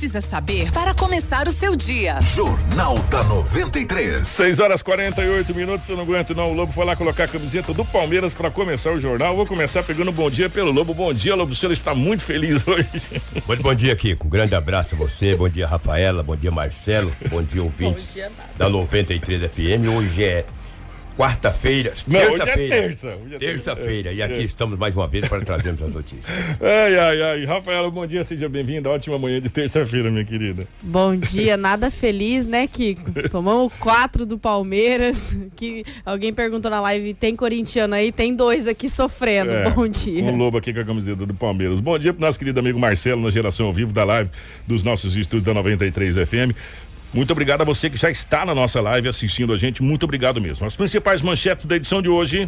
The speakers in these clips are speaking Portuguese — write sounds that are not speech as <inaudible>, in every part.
precisa saber para começar o seu dia. Jornal da 93. 6 horas 48 minutos. Eu não aguento, não. O Lobo foi lá colocar a camiseta do Palmeiras para começar o jornal. Vou começar pegando bom dia pelo Lobo. Bom dia, Lobo. O senhor está muito feliz hoje. Muito bom dia, Kiko. Um grande abraço a você. Bom dia, Rafaela. Bom dia, Marcelo. Bom dia, ouvintes bom dia, da 93 FM. Hoje é quarta-feira. Não, terça hoje é terça. É Terça-feira. É, e aqui é. estamos mais uma vez para trazermos as notícias. <laughs> Ai, ai, ai. Rafaela, bom dia, seja bem-vinda. Ótima manhã de terça-feira, minha querida. Bom dia, nada feliz, né, Kiko? Tomamos quatro do Palmeiras. Que alguém perguntou na live: tem corintiano aí? Tem dois aqui sofrendo. É, bom dia. Um lobo aqui com a camiseta do Palmeiras. Bom dia pro nosso querido amigo Marcelo, na geração ao vivo da live dos nossos estúdios da 93 FM. Muito obrigado a você que já está na nossa live assistindo a gente. Muito obrigado mesmo. As principais manchetes da edição de hoje.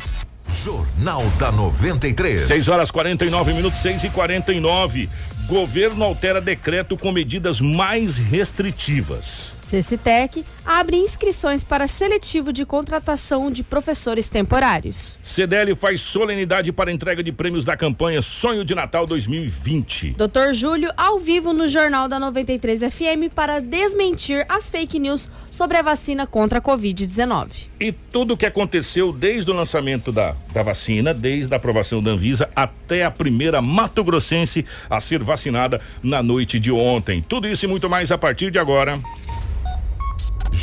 Jornal da 93. 6 horas 49 minutos, 6 e 49. Governo altera decreto com medidas mais restritivas. CCTEC abre inscrições para seletivo de contratação de professores temporários. CDL faz solenidade para entrega de prêmios da campanha Sonho de Natal 2020. Doutor Júlio, ao vivo no Jornal da 93 FM para desmentir as fake news sobre a vacina contra a Covid-19. E tudo o que aconteceu desde o lançamento da, da vacina, desde a aprovação da Anvisa até a primeira Mato Grossense a ser vacinada na noite de ontem. Tudo isso e muito mais a partir de agora.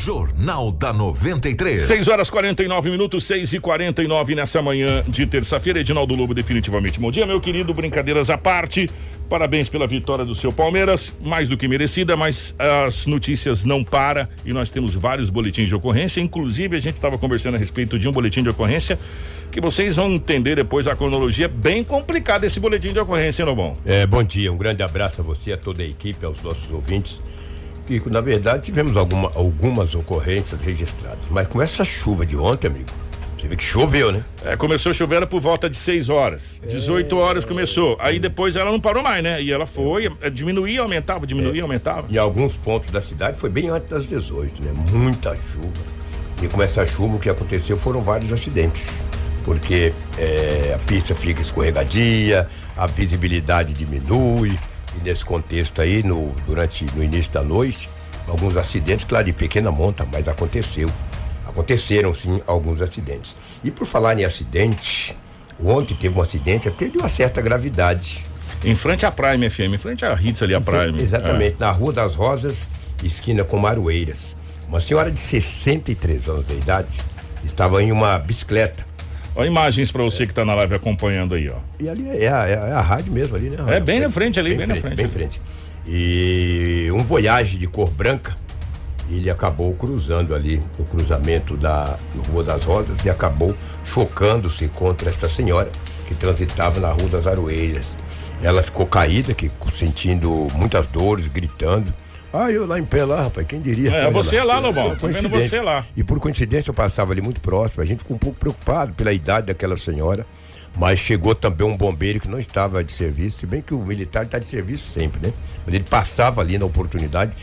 Jornal da 93. 6 horas 49 minutos, 6 e 49 nessa manhã de terça-feira. Edinaldo Lobo, definitivamente. Bom dia, meu querido. Brincadeiras à parte. Parabéns pela vitória do seu Palmeiras, mais do que merecida, mas as notícias não param e nós temos vários boletins de ocorrência. Inclusive, a gente estava conversando a respeito de um boletim de ocorrência que vocês vão entender depois a cronologia. Bem complicada esse boletim de ocorrência, não bom? É, bom dia, um grande abraço a você, a toda a equipe, aos nossos ouvintes. Na verdade tivemos alguma, algumas ocorrências registradas, mas com essa chuva de ontem, amigo, você vê que choveu, né? É, começou a chover por volta de 6 horas. 18 é... horas começou. Aí depois ela não parou mais, né? E ela foi, é, diminuía, aumentava, diminuía, é. aumentava. Em alguns pontos da cidade foi bem antes das 18, né? Muita chuva. E com essa chuva o que aconteceu foram vários acidentes. Porque é, a pista fica escorregadia, a visibilidade diminui. Nesse contexto aí, no, durante no início da noite, alguns acidentes, claro, de pequena monta, mas aconteceu. Aconteceram sim alguns acidentes. E por falar em acidente, ontem teve um acidente até de uma certa gravidade. Em frente à Prime FM, em frente à Hits ali, a Prime. Exatamente, é. na Rua das Rosas, esquina com Maroeiras. Uma senhora de 63 anos de idade estava em uma bicicleta Olha imagens para você que está na live acompanhando aí, ó. E ali é a, é a rádio mesmo ali, né? É bem na frente ali, bem, bem na frente. Bem ali. frente. E um Voyage de cor branca, ele acabou cruzando ali o cruzamento da Rua das Rosas e acabou chocando-se contra esta senhora que transitava na Rua das Aroeiras. Ela ficou caída, que sentindo muitas dores, gritando. Ah, eu lá em pé lá, rapaz, quem diria? É, você lá, lá Lobão, tô vendo você lá. E por coincidência eu passava ali muito próximo, a gente ficou um pouco preocupado pela idade daquela senhora, mas chegou também um bombeiro que não estava de serviço, se bem que o militar está de serviço sempre, né? Mas ele passava ali na oportunidade,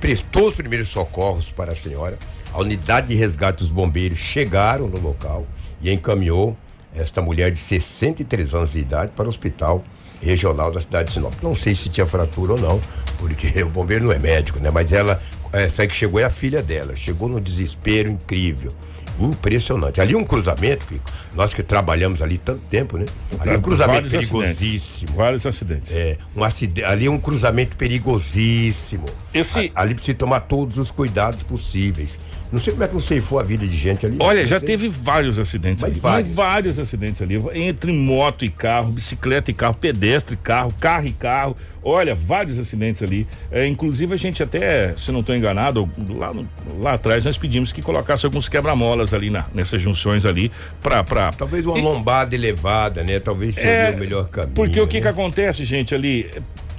prestou os primeiros socorros para a senhora, a unidade de resgate dos bombeiros chegaram no local e encaminhou esta mulher de 63 anos de idade para o hospital regional da cidade de Sinop. Não sei se tinha fratura ou não, porque <laughs> o bombeiro não é médico, né? Mas ela, essa que chegou é a filha dela. Chegou no desespero incrível. Impressionante. Ali um cruzamento, Kiko, nós que trabalhamos ali tanto tempo, né? Ali um cruzamento perigosíssimo. Acidentes. Vários acidentes. É, um acidente, ali um cruzamento perigosíssimo. Esse... ali precisa tomar todos os cuidados possíveis. Não sei como é que não ceifou a vida de gente ali. Olha, já teve vários acidentes Mas ali. Vários. vários acidentes ali. Entre moto e carro, bicicleta e carro, pedestre e carro, carro e carro. Olha, vários acidentes ali. É, inclusive, a gente até, se não estou enganado, lá, lá atrás nós pedimos que colocasse alguns quebra-molas ali na, nessas junções ali para pra... Talvez uma e... lombada elevada, né? Talvez seria é, o melhor caminho. Porque o que né? que acontece, gente, ali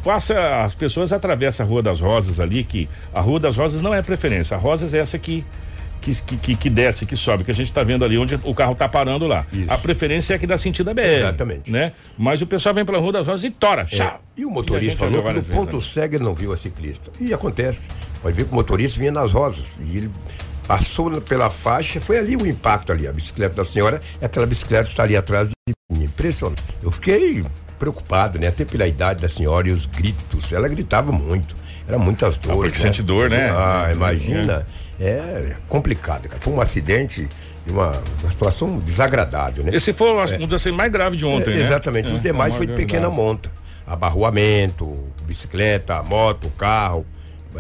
as pessoas atravessam a Rua das Rosas ali, que a Rua das Rosas não é preferência, a Rosas é essa que que, que, que, desce, que sobe, que a gente está vendo ali onde o carro está parando lá. Isso. A preferência é que dá sentido a BR. Exatamente. Né? Mas o pessoal vem pela Rua das Rosas e tora. É. E o motorista falou que no ponto cego ele não viu a ciclista. E acontece. Pode ver que o motorista vinha nas rosas e ele passou pela faixa, foi ali o impacto ali. A bicicleta da senhora, aquela bicicleta está ali atrás de mim. Impressionante. Eu fiquei preocupado, né? Até pela idade da senhora e os gritos. Ela gritava muito. Era muitas dores. porque sente dor, né? Ah, imagina. É complicado, cara. Foi um acidente de uma, uma situação desagradável, né? Esse foi um, um dos assim, mais graves de ontem, É, né? Exatamente. Os É, demais foi de pequena monta. Abarroamento, bicicleta, moto, carro.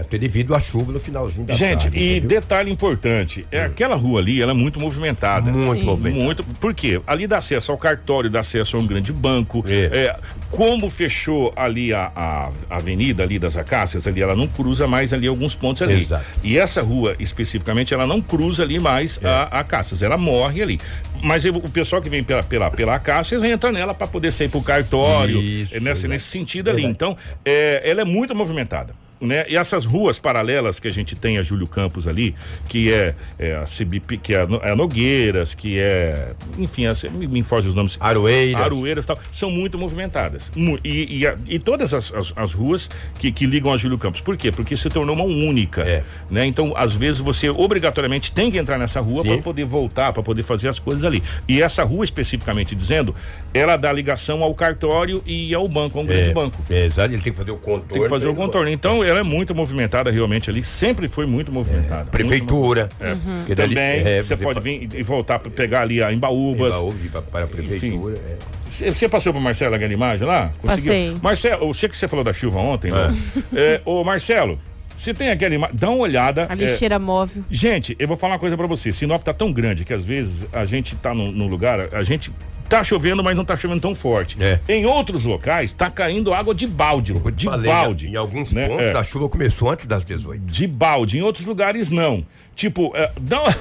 Até devido à chuva no finalzinho da Gente, tarde. e entendeu? detalhe importante, é aquela rua ali, ela é muito movimentada. Muito Sim. movimentada. Muito, por quê? Ali dá acesso ao cartório, dá acesso a um grande banco. É. É, como fechou ali a, a avenida ali das Acácias, ali ela não cruza mais ali alguns pontos ali. Exato. E essa rua especificamente, ela não cruza ali mais É. a, a Acácias, ela morre ali. Mas eu- o pessoal que vem pela, pela, pela Acácias entra nela para poder sair pro cartório, Isso, é nesse, exato. nesse sentido ali. Então, é, ela é muito movimentada. Né? E essas ruas paralelas que a gente tem a Júlio Campos ali, que é, é a CBP, que é a, é a Nogueiras, que é, enfim, as- me, me foge os nomes. Aroeiras. Aroeiras tal, são muito movimentadas. E, e, a- e todas as, as, as ruas que, que ligam a Júlio Campos. Por quê? Porque se tornou uma única. É. Né? Então, às vezes, você obrigatoriamente tem que entrar nessa rua para poder voltar, para poder fazer as coisas ali. E essa rua, especificamente dizendo, ela dá ligação ao cartório e ao banco, a um grande É, banco. é, exato, ele tem que fazer o contorno. Tem que fazer o contorno. Então, ela é muito movimentada realmente ali. Sempre foi muito movimentada. Prefeitura. Muito É. dali- Também, é, você pode vir e voltar para pegar ali a Embaúbas. Embaú, vir pra- para a prefeitura. é. Você passou por Marcelo aquela imagem lá? Passei. Marcelo, eu sei que você falou da chuva ontem, né? É, ô, Marcelo, você tem aquela imagem. Dá uma olhada. A é, lixeira móvel. Gente, eu vou falar uma coisa pra você. Sinop tá tão grande que às vezes a gente tá num, num lugar, a gente tá chovendo, mas não tá chovendo tão forte. É. Em outros locais tá caindo água de balde, de Falei, balde. Em alguns né? pontos É a chuva começou antes das 18. de balde, em outros lugares não. Tipo, é, dá, uma,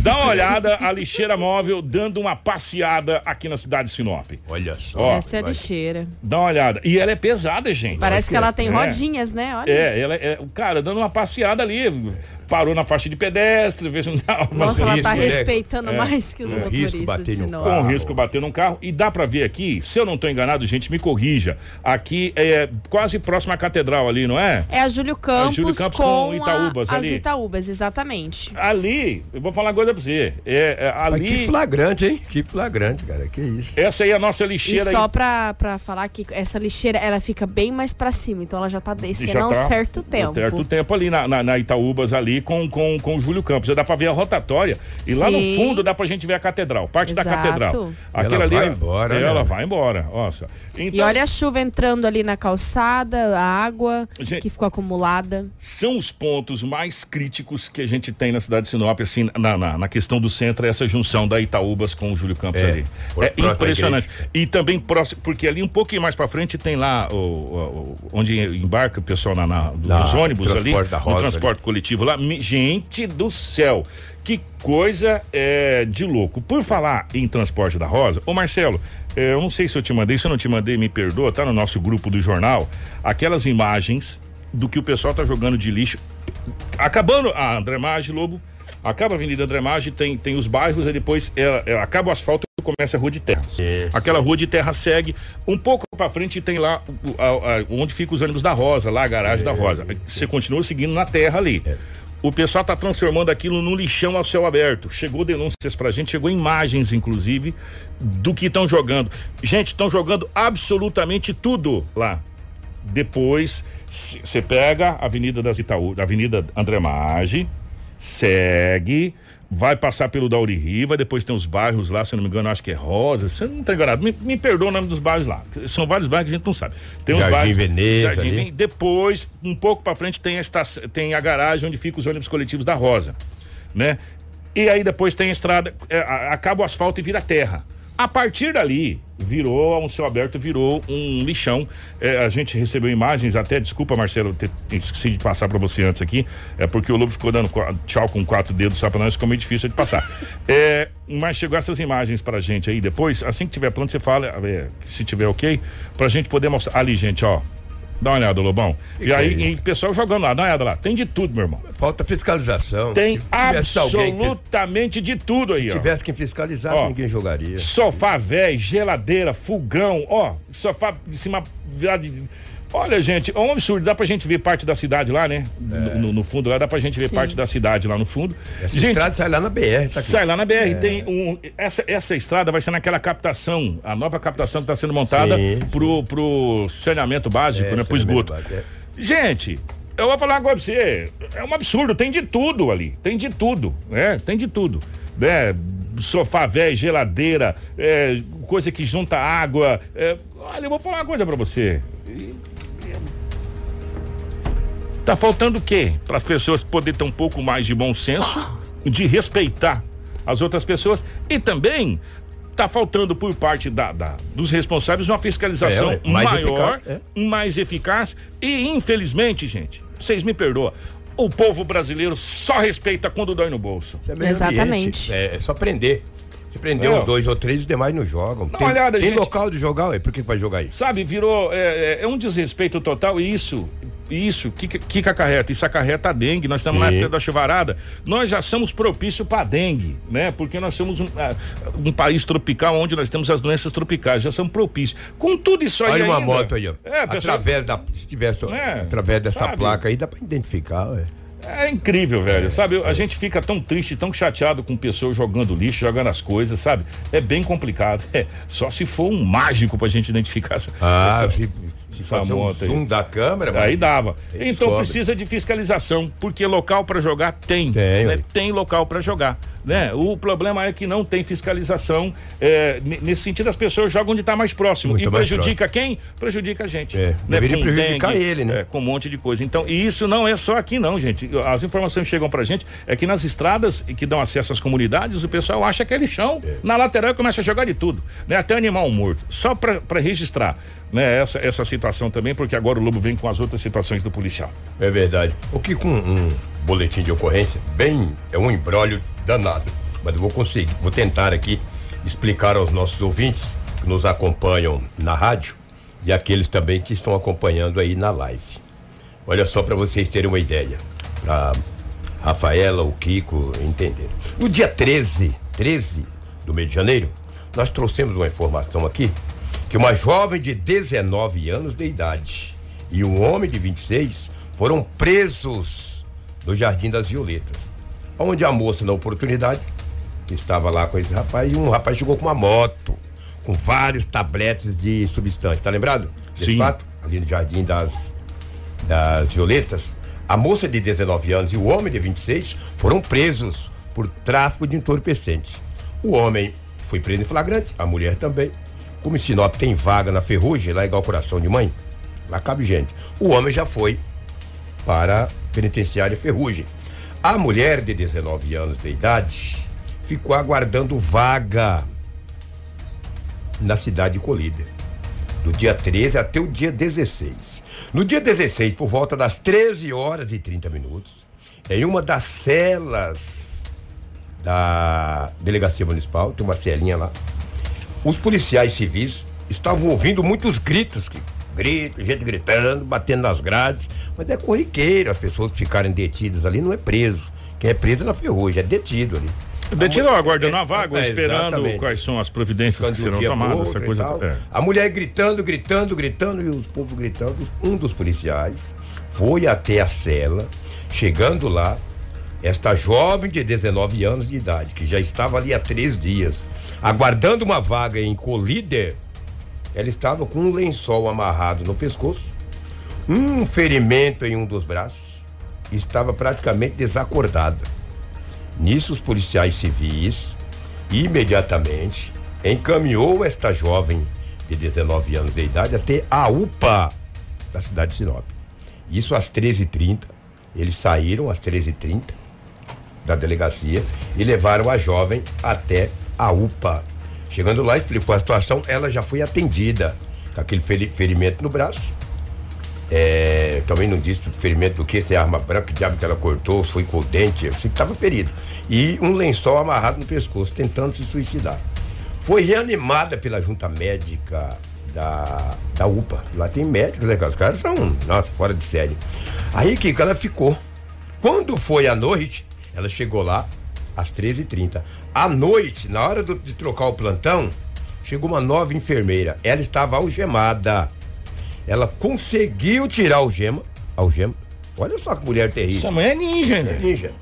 dá uma olhada a lixeira móvel dando uma passeada aqui na cidade de Sinop. Olha só. Ó, Essa é a lixeira. Dá uma olhada. E ela é pesada, gente. Parece que ela tem É. rodinhas, né? Olha. É, ela é, o cara dando uma passeada ali, parou na faixa de pedestre, vê se não dá uma Nossa, ela tá né? respeitando É. mais que os É. Risco motoristas bater de com risco de bater num carro. E dá pra ver aqui, se eu não tô enganado, gente, me corrija. Aqui é quase próximo à catedral ali, não é? É a Júlio Campos, Júlio Campos com, com a- Itaúbas as ali. Itaúbas, exatamente. Ali, eu vou falar uma coisa pra você. É, é, Mas que ali, flagrante, hein? Que flagrante, cara. Que isso. essa aí é a nossa E lixeira. só aí. pra, pra falar que essa lixeira, ela fica bem mais pra cima, então ela já tá descendo Já há um tá certo tempo. certo tempo ali na, na, na Itaúbas ali com, com, com o Júlio Campos. Já dá pra ver a rotatória. E lá no Sim. fundo dá pra gente ver a catedral, parte da Exato. catedral. Aquilo Ela ali vai embora, Ela né? vai embora. Nossa. E Então, olha a chuva entrando ali na calçada, a água Gente- que ficou acumulada. são os pontos mais críticos que a gente tem na cidade de Sinop, assim, na, na, na questão do centro, é essa junção da Itaúbas com o Júlio Campos É, ali. por- É impressionante. E também próximo, porque ali um pouquinho mais pra frente tem lá o, o- onde embarca o pessoal na, na- do- Na- dos ônibus ali, da no transporte coletivo lá. Gente do céu, que coisa é, de louco. Por falar em transporte da Rosa, ô Marcelo, é, eu não sei se eu te mandei, se eu não te mandei, me perdoa, tá no nosso grupo do jornal, aquelas imagens do que o pessoal tá jogando de lixo. Acabando a André Maggi, Lobo, acaba a Avenida André Maggi, tem, tem os bairros, e depois é, é, acaba o asfalto e começa a rua de terra. É. Aquela rua de terra segue, um pouco pra frente tem lá o- a- a- onde fica os ônibus da Rosa, lá a garagem da Rosa. Você continua seguindo na terra ali. O pessoal tá transformando aquilo num lixão ao céu aberto. Chegou denúncias pra gente, chegou imagens, inclusive, do que estão jogando. Gente, estão jogando absolutamente tudo lá. Depois, você pega a Avenida das Itaú, Avenida André Maggi, segue, vai passar pelo Dauri Riva, depois tem os bairros lá, se eu não me engano, acho que é Rosa, se eu não estou enganado, me, me perdoa o nome dos bairros lá. São vários bairros que a gente não sabe. Tem os Jardim bairros, Veneza Jardim ali. Depois, um pouco para frente, tem a, estação, tem a garagem onde ficam os ônibus coletivos da Rosa, né? E aí depois tem a estrada, é, acaba o asfalto e vira terra. A partir dali, virou, um céu aberto, virou um lixão. É, a gente recebeu imagens, até, desculpa, Marcelo, ter, esqueci de passar para você antes aqui, é porque o Lobo ficou dando tchau com quatro dedos só para nós, ficou meio difícil de passar. <laughs> É, mas chegou essas imagens pra gente aí depois, assim que tiver pronto, você fala, é, se tiver ok, pra gente poder mostrar. Ali, gente, ó. Dá uma olhada, Lobão. e que é aí, e pessoal jogando lá, dá uma olhada lá. Tem de tudo, meu irmão. Falta fiscalização. Tem Se que absolutamente de tudo aí, ó. tivesse quem fiscalizasse, Ó. ninguém jogaria. Sofá velho, geladeira, fogão, ó, sofá de cima virado de Olha, gente, é um absurdo. Dá pra gente ver parte da cidade lá, né? No, no fundo lá, dá pra gente ver Sim. parte da cidade lá no fundo. Essa gente, estrada sai lá na BR, tá aqui. sai lá na BR. Tem um. Essa, essa estrada vai ser naquela captação, a nova captação que tá sendo montada Sim, pro, pro saneamento básico, É, né? Pro esgoto. básico, é. Gente, eu vou falar agora pra você. É um absurdo, tem de tudo ali. Tem de tudo, né? Tem de tudo. Né? Sofá velho, geladeira, é, coisa que junta água. é, olha, eu vou falar uma coisa pra você. E- Tá faltando o quê? Para as pessoas poderem ter um pouco mais de bom senso, de respeitar as outras pessoas e também tá faltando por parte da, da- dos responsáveis uma fiscalização É, ué, mais maior, eficaz, mais eficaz e infelizmente, gente, vocês me perdoam, o povo brasileiro só respeita quando dói no bolso. É Exatamente. É, é só prender. Se prender Não. uns dois ou três, os demais não jogam. Dá tem olhada, tem gente. local de jogar, ué. Por que que vai jogar isso? Sabe, virou. É, é- é um desrespeito total. E isso, isso, que, que que acarreta? Isso acarreta a dengue. Nós estamos na Sim. época da chuvarada. Nós já somos propícios para dengue, né? Porque nós somos um, ah, um país tropical onde nós temos as doenças tropicais. Já somos propícios. Com tudo isso aí. Olha uma ainda- moto aí, ó. É, pessoal. através da. Se tivesse. É, através dessa sabe? placa aí, dá pra identificar, ué. É incrível, velho. Sabe, a gente fica tão triste, tão chateado com pessoas jogando lixo, jogando as coisas, sabe? É bem complicado. É, só se for um mágico pra gente identificar essa. Ah, essa- se, fazer um moto aí. zoom da câmera. Aí dava. Então descobre. precisa de fiscalização, porque local para jogar tem. Tem, né? Tem local para jogar. Né? O problema é que não tem fiscalização. é, nesse sentido, as pessoas jogam onde está mais próximo. Muito e mais prejudica quem? Prejudica a gente. É, deveria Com prejudicar dengue, ele, né? é, com um monte de coisa. Então, e isso não é só aqui, não, gente. As informações que chegam pra gente é que nas estradas e que dão acesso às comunidades, o pessoal acha que é lixão. Na lateral e começa a jogar de tudo. Né? Até animal morto. Só pra pra registrar né? essa, essa situação também, porque agora o Lobo vem com as outras situações do policial. É verdade. O que com um boletim de ocorrência, bem, é um embrólio danado. Mas eu vou conseguir, vou tentar aqui explicar aos nossos ouvintes que nos acompanham na rádio e aqueles também que estão acompanhando aí na live. Olha só para vocês terem uma ideia. Pra Rafaela, o Kiko entenderem. No dia 13, 13 do mês de janeiro, nós trouxemos uma informação aqui que uma jovem de 19 anos de idade e um homem de 26 foram presos no Jardim das Violetas. Onde a moça, na oportunidade, estava lá com esse rapaz e um rapaz chegou com uma moto com vários tabletes de substância. Tá lembrado? Desse Sim. fato? Ali no Jardim das, das Violetas. A moça de 19 anos e o homem de 26 foram presos por tráfico de entorpecentes. O homem foi preso em flagrante, a mulher também. Como em Sinop tem vaga na Ferrugem, lá igual coração de mãe, lá cabe gente. O homem já foi para penitenciária Ferrugem. A mulher de 19 anos de idade ficou aguardando vaga na cidade de Colíder, do dia 13 até o dia 16. No dia 16, por volta das 13 horas e 30 minutos, em uma das celas da delegacia municipal, tem uma celinha lá, os policiais civis estavam ouvindo muitos gritos, que- gritos, gente gritando, batendo nas grades, mas é corriqueiro as pessoas que ficarem detidas ali não é preso. Quem é preso é na ferrugem, é detido ali. Detido aguardando a vaga, ou É, esperando exatamente. quais são as providências Ficando que serão tomadas, essa coisa. é. A mulher gritando, gritando, gritando e os povos gritando. Um dos policiais foi até a cela, chegando lá, esta jovem de 19 anos de idade, que já estava ali há três dias, aguardando uma vaga em Colíder, ela estava com um lençol amarrado no pescoço, um ferimento em um dos braços, e estava praticamente desacordada. Nisso, os policiais civis imediatamente encaminhou esta jovem de 19 anos de idade até a UPA da cidade de Sinop. Isso às 13h30. Eles saíram às 13h30 da delegacia e levaram a jovem até a UPA. Chegando lá, explicou a situação, ela já foi atendida com aquele feri- ferimento no braço. É, também não disse ferimento do que, se é arma branca, que diabo que ela cortou, foi com o dente, eu sei que estava ferido. E um lençol amarrado no pescoço, tentando se suicidar. Foi reanimada pela junta médica da, da UPA. Lá tem médicos, né? Os caras são, nossa, fora de série. Aí, Kiko, ela ficou. Quando foi à noite, ela chegou lá às 13h30. À noite, na hora do- de trocar o plantão, chegou uma nova enfermeira. Ela estava algemada. Ela conseguiu tirar o gema, algema. Olha só que mulher terrível. Essa mãe é ninja, É né? ninja.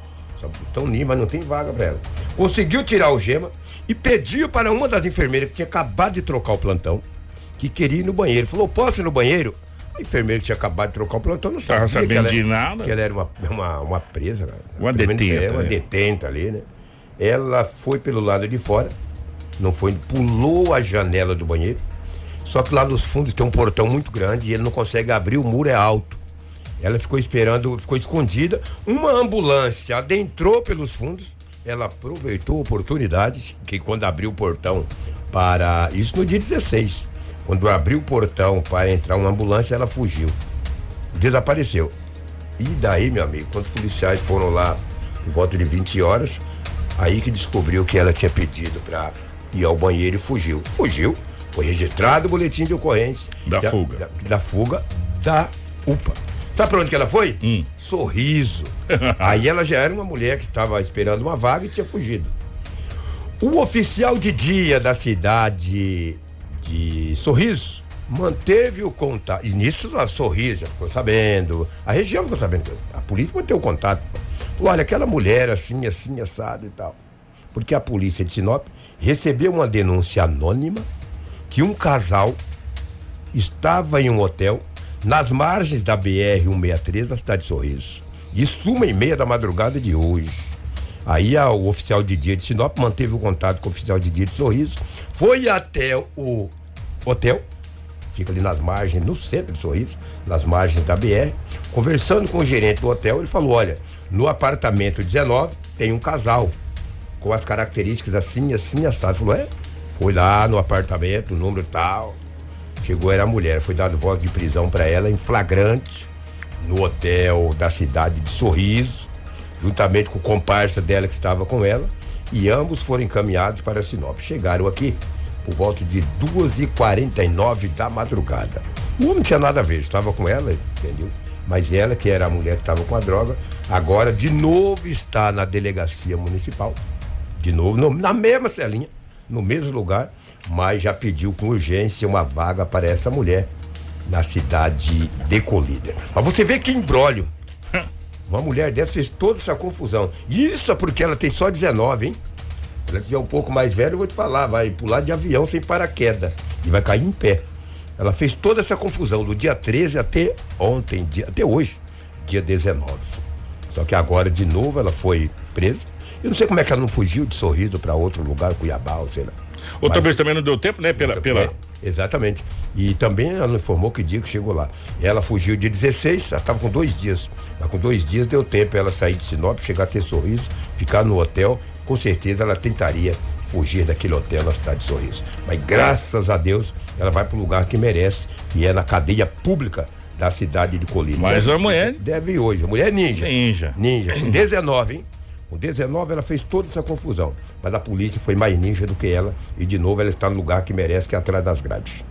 Só tão ninja, mas não tem vaga pra ela. Conseguiu tirar o gema e pediu para uma das enfermeiras que tinha acabado de trocar o plantão, que queria ir no banheiro. Falou, posso ir no banheiro? A enfermeira que tinha acabado de trocar o plantão não sabia que sabendo ela, de nada. Que ela era uma, uma, uma presa. né? Uma detenta, É, uma né? detenta ali, né? Ela foi pelo lado de fora, não foi, pulou a janela do banheiro. Só que lá nos fundos tem um portão muito grande e ele não consegue abrir, o muro é alto. Ela ficou esperando, ficou escondida. Uma ambulância adentrou pelos fundos. Ela aproveitou a oportunidade que quando abriu o portão para. Isso no dia 16. Quando abriu o portão para entrar uma ambulância, ela fugiu. Desapareceu. E daí, meu amigo, quando os policiais foram lá por volta de 20 horas, aí que descobriu que ela tinha pedido para ir ao banheiro e fugiu. Fugiu. Foi registrado o boletim de ocorrência. Da fuga. Da, da fuga da UPA. Sabe pra onde que ela foi? Hum. Sorriso. <laughs> Aí ela já era uma mulher que estava esperando uma vaga e tinha fugido. O oficial de dia da cidade de Sorriso manteve o contato. E nisso a Sorriso ficou sabendo. A região ficou sabendo. A polícia manteve o contato. Olha, aquela mulher assim, assim, assado e tal. Porque a polícia de Sinop recebeu uma denúncia anônima que um casal estava em um hotel nas margens da BR-163 da cidade de Sorriso. Isso uma e meia da madrugada de hoje. Aí a- o oficial de dia de Sinop manteve o contato com o oficial de dia de Sorriso, foi até o hotel, fica ali nas margens, no centro de Sorriso, nas margens da BR, conversando com o gerente do hotel, ele falou: olha, no apartamento 19 tem um casal com as características assim, assim, assado. Falou, é? Foi lá no apartamento, o número tal. Chegou, era a mulher, foi dado voz de prisão para ela em flagrante no hotel da cidade de Sorriso, juntamente com o comparsa dela que estava com ela, e ambos foram encaminhados para Sinop. Chegaram aqui por volta de 2h49 da madrugada. O homem não tinha nada a ver, estava com ela, entendeu? Mas ela, que era a mulher que estava com a droga, agora de novo está na delegacia municipal, de novo, no- na mesma celinha, no mesmo lugar, mas já pediu com urgência uma vaga para essa mulher na cidade de Colíder. Mas você vê que embrólio. Uma mulher dessa fez toda essa confusão. Isso é porque ela tem só 19, hein? Ela tiver um pouco mais velha, eu vou te falar, vai pular de avião sem paraquedas e vai cair em pé. Ela fez toda essa confusão do dia 13 até ontem, dia, até hoje, dia 19. Só que agora, de novo, ela foi presa. Eu não sei como é que ela não fugiu de sorriso para outro lugar, Cuiabá, ou sei lá. Outra Mas- vez também não deu tempo, né? Pela, pela... exatamente. E também ela informou que dia que chegou lá. Ela fugiu dia 16, ela estava com dois dias. Mas com dois dias deu tempo ela sair de Sinop, chegar a ter sorriso, ficar no hotel. Com certeza ela tentaria fugir daquele hotel na cidade de Sorriso. Mas graças a Deus ela vai para o lugar que merece, que é na cadeia pública da cidade de Colina. Mas a mulher- Deve ir hoje. A mulher é ninja. Ninja. Ninja. Com 19, hein? Com 19 ela fez toda essa confusão. Mas a polícia foi mais ninja do que ela. E de novo ela está no lugar que merece, que é atrás das grades.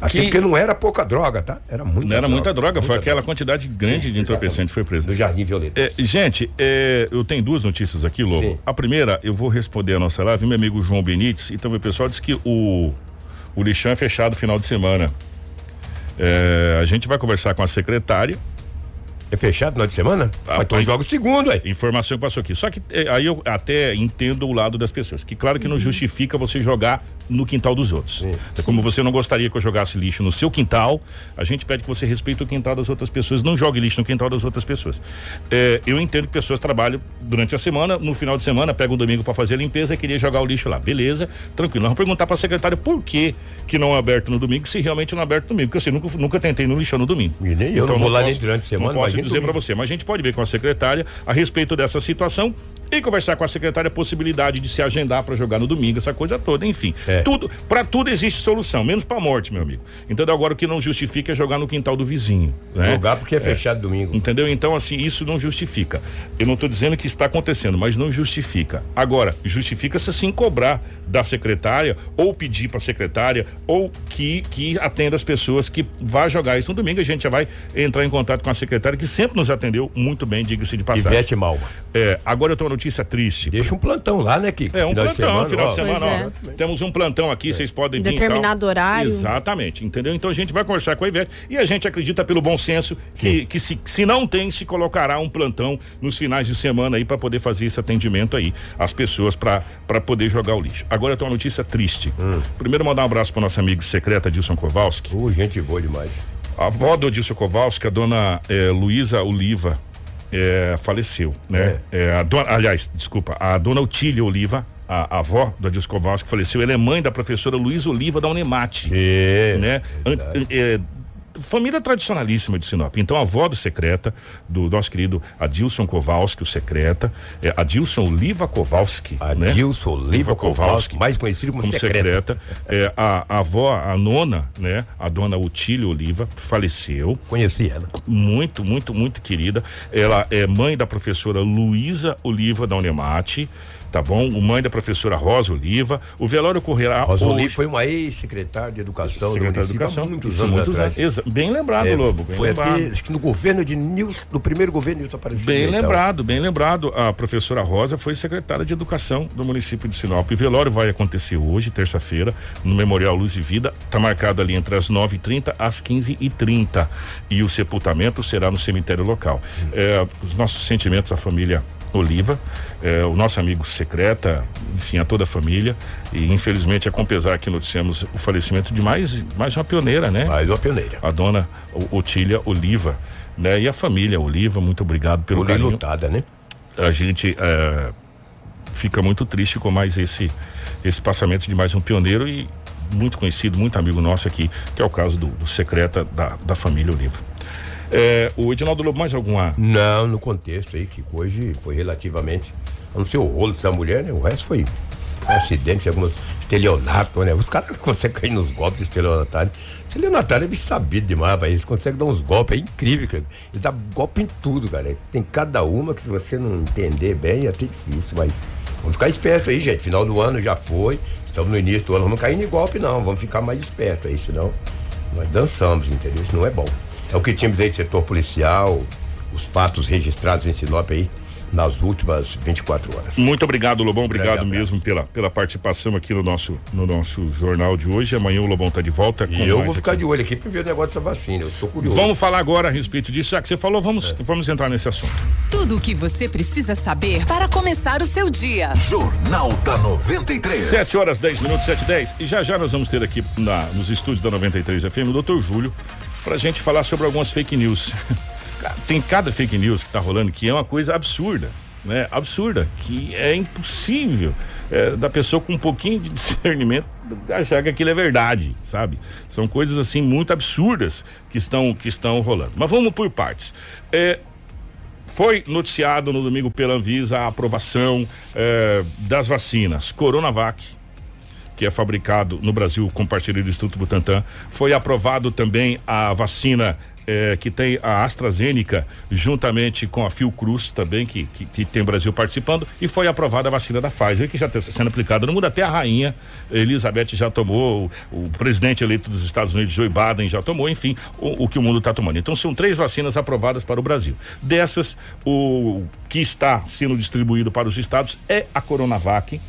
Até Que- porque não era pouca droga, tá? Era muita Não era muita droga, foi muita aquela quantidade grande de entorpecente que foi presa. Do Jardim Violeta. É, gente, é, eu tenho duas notícias aqui, Lobo. Sim. A primeira, eu vou responder a nossa live, meu amigo João Benites, e também o pessoal disse que o, o lixão é fechado no final de semana. É, a gente vai conversar com a secretária, É fechado no final de semana? Ah, Mas então joga o segundo, aí. informação que passou aqui. Só que é, aí eu até entendo o lado das pessoas, que claro que não justifica você jogar no quintal dos outros. Sim. É como você não gostaria que eu jogasse lixo no seu quintal, a gente pede que você respeite o quintal das outras pessoas, não jogue lixo no quintal das outras pessoas. É, eu entendo que pessoas trabalham durante a semana, no final de semana, pegam um domingo para fazer a limpeza e queria jogar o lixo lá. Beleza, tranquilo. Nós vamos perguntar para a secretária por que que não é aberto no domingo, se realmente não é aberto no domingo, porque eu sei, nunca, nunca tentei no lixão no domingo. E nem eu não vou lá nem durante a semana, Não posso dizer para você, mas a gente pode ver com a secretária a respeito dessa situação e conversar com a secretária a possibilidade de se agendar para jogar no domingo, essa coisa toda, enfim. É. Tudo, para tudo existe solução, menos para morte, meu amigo. Então agora o que não justifica é jogar no quintal do vizinho, né? Jogar porque é fechado domingo. Entendeu? Então, assim, isso não justifica. Eu não estou dizendo que está acontecendo, mas não justifica. Agora, justifica-se sim cobrar da secretária, ou pedir para a secretária, ou que, que atenda as pessoas que vá jogar isso no domingo. A gente já vai entrar em contato com a secretária, que sempre nos atendeu muito bem, diga-se de passagem. Ivete Malma. É, agora eu tenho uma notícia triste. Deixa um plantão lá, né, Kiko? É um Final de plantão, semana, final de semana. Ó. Temos um plantão aqui, vocês podem vir. Determinado horário. Exatamente, entendeu? Então a gente vai conversar com a Ivete e a gente acredita pelo bom senso que, que se, se não tem, se colocará um plantão nos finais de semana aí para poder fazer esse atendimento aí às pessoas para poder jogar o lixo. Agora tem uma notícia triste. Hum. Primeiro mandar um abraço para nosso amigo secreto Adilson Kowalski. Ô, gente boa demais. A avó do Adilson Kowalski, a dona eh, Luísa Oliva, eh, faleceu, né? Eh, a dona, aliás, desculpa, a dona Otília Oliva, a, a avó do Adilson Kowalski, faleceu. Ela é mãe da professora Luísa Oliva da Unemate, É, né? Eh, família tradicionalíssima de Sinop. Então, a avó do secreta, do nosso querido Adilson Kowalski, o secreta, é Adilson Oliva Kowalski, né? Adilson Oliva Kowalski, mais conhecido como, como secreta. secreta. É, a, a avó, a nona, né? A dona Otília Oliva faleceu Conheci ela. muito, muito, muito querida. Ela é mãe da professora Luísa Oliva da Unemate, tá bom? O mãe da professora Rosa Oliva. O velório ocorrerá Rosa hoje. Oliva foi uma ex-secretária de Educação Secretária de Educação. muitos Isso, anos muitos atrás. anos. Bem lembrado, É, Lobo. Bem foi lembrado. até, acho que no governo de Nilson, no primeiro governo Nilson Aparecido. Bem lembrado, bem lembrado. A professora Rosa foi secretária de Educação do município de Sinop. O velório vai acontecer hoje, terça-feira, no Memorial Luz e Vida. Está marcado ali entre as 9h30 às 15h30. E o sepultamento será no cemitério local. É, os nossos sentimentos à família Oliva, é, o nosso amigo secreta, enfim, a toda a família. E infelizmente é com pesar que noticiamos o falecimento de mais, mais uma pioneira, né? Mais uma pioneira. A dona Otília Oliva. Né? E a família Oliva, muito obrigado pelo Mulher carinho lutada, né? a gente é, fica muito triste com mais esse esse passamento de mais um pioneiro e muito conhecido, muito amigo nosso aqui, que é o caso do, do secreta da, da família Oliva. É, o Edinaldo Lobo, mais alguma? Não, no contexto aí, que hoje foi relativamente. A não ser o rolo dessa mulher, né? O resto foi acidente, alguns estelionato, né? Os caras <laughs> conseguem cair nos golpes de estelionatário. Estelionatário é bicho sabido demais, velho. Eles conseguem dar uns golpes, é incrível, cara. Eles dão golpe em tudo, cara. Tem cada uma que se você não entender bem, é até difícil, mas vamos ficar esperto aí, gente. Final do ano já foi. Estamos no início do ano, não vamos cair em golpe, não. Vamos ficar mais esperto aí, senão nós dançamos, entendeu? Isso não é bom. É o que tínhamos aí de setor policial, os fatos registrados em Sinop aí nas últimas 24 horas. Muito obrigado, Lobão. Obrigado Grande abraço. mesmo pela, pela participação aqui no nosso, no nosso jornal de hoje. Amanhã o Lobão tá de volta. com E eu vou ficar aqui. de olho aqui pra ver o negócio dessa vacina. Eu estou curioso. Vamos falar agora a respeito disso. Já que você falou, vamos, É. vamos entrar nesse assunto. Tudo o que você precisa saber para começar o seu dia. Jornal da 93. 7 horas 10 minutos, 7 e 10. E já já nós vamos ter aqui na, nos estúdios da 93 FM o doutor Júlio pra gente falar sobre algumas fake news. <laughs> Tem cada fake news que tá rolando que é uma coisa absurda, né? Absurda, que é impossível é, da pessoa com um pouquinho de <laughs> discernimento achar que aquilo é verdade, sabe? São coisas assim muito absurdas que estão que estão rolando. Mas vamos por partes. É, foi noticiado no domingo pela Anvisa a aprovação eh, das vacinas Coronavac, que é fabricado no Brasil com parceria do Instituto Butantan. Foi aprovado também a vacina eh, que tem a AstraZeneca, juntamente com a Fiocruz também, que, que, que tem Brasil participando, e foi aprovada a vacina da Pfizer, que já está sendo aplicada no mundo. Até a rainha Elizabeth já tomou, o, o presidente eleito dos Estados Unidos, Joe Biden, já tomou, enfim, o, o que o mundo está tomando. Então são três vacinas aprovadas para o Brasil. Dessas, o que está sendo distribuído para os estados é a Coronavac,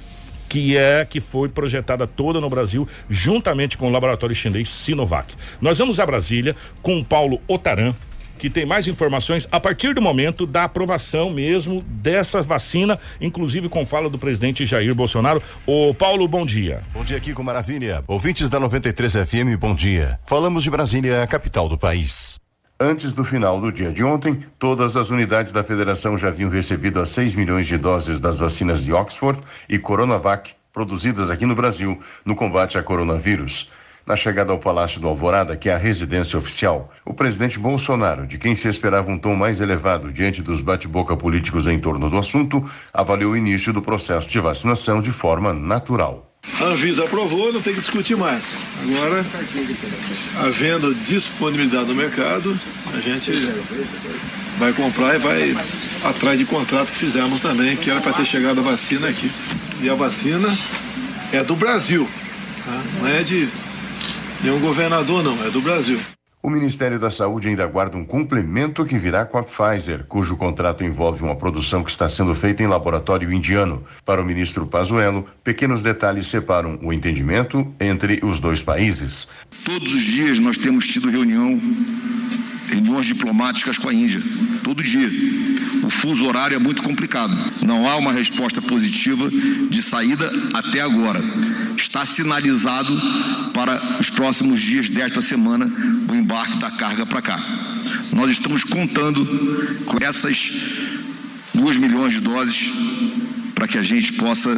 que é que foi projetada toda no Brasil juntamente com o laboratório chinês Sinovac. Nós vamos a Brasília com o Paulo Otaran, que tem mais informações a partir do momento da aprovação mesmo dessa vacina, inclusive com fala do presidente Jair Bolsonaro. Ô Paulo, bom dia. Bom dia, Kiko Maravilha. Ouvintes da 93 FM, bom dia. Falamos de Brasília, a capital do país. Antes do final do dia de ontem, todas as unidades da federação já haviam recebido as 6 milhões de doses das vacinas de Oxford e Coronavac, produzidas aqui no Brasil, no combate a coronavírus. Na chegada ao Palácio do Alvorada, que é a residência oficial, o presidente Bolsonaro, de quem se esperava um tom mais elevado diante dos bate-boca políticos em torno do assunto, avaliou o início do processo de vacinação de forma natural. A Anvisa aprovou, não tem que discutir mais. Agora, havendo disponibilidade no mercado, a gente vai comprar e vai atrás de contrato que fizemos também, que era para ter chegado a vacina aqui. E a vacina é do Brasil, tá? não é de nenhum governador, não, é do Brasil. O Ministério da Saúde ainda aguarda um complemento que virá com a Pfizer, cujo contrato envolve uma produção que está sendo feita em laboratório indiano. Para o ministro Pazuello, pequenos detalhes separam o entendimento entre os dois países. Todos os dias nós temos tido reunião, reuniões diplomáticas com a Índia, todo dia. O fuso horário é muito complicado. Não há uma resposta positiva de saída até agora. Está sinalizado para os próximos dias desta semana o embarque da carga para cá. Nós estamos contando com essas duas milhões de doses para que a gente possa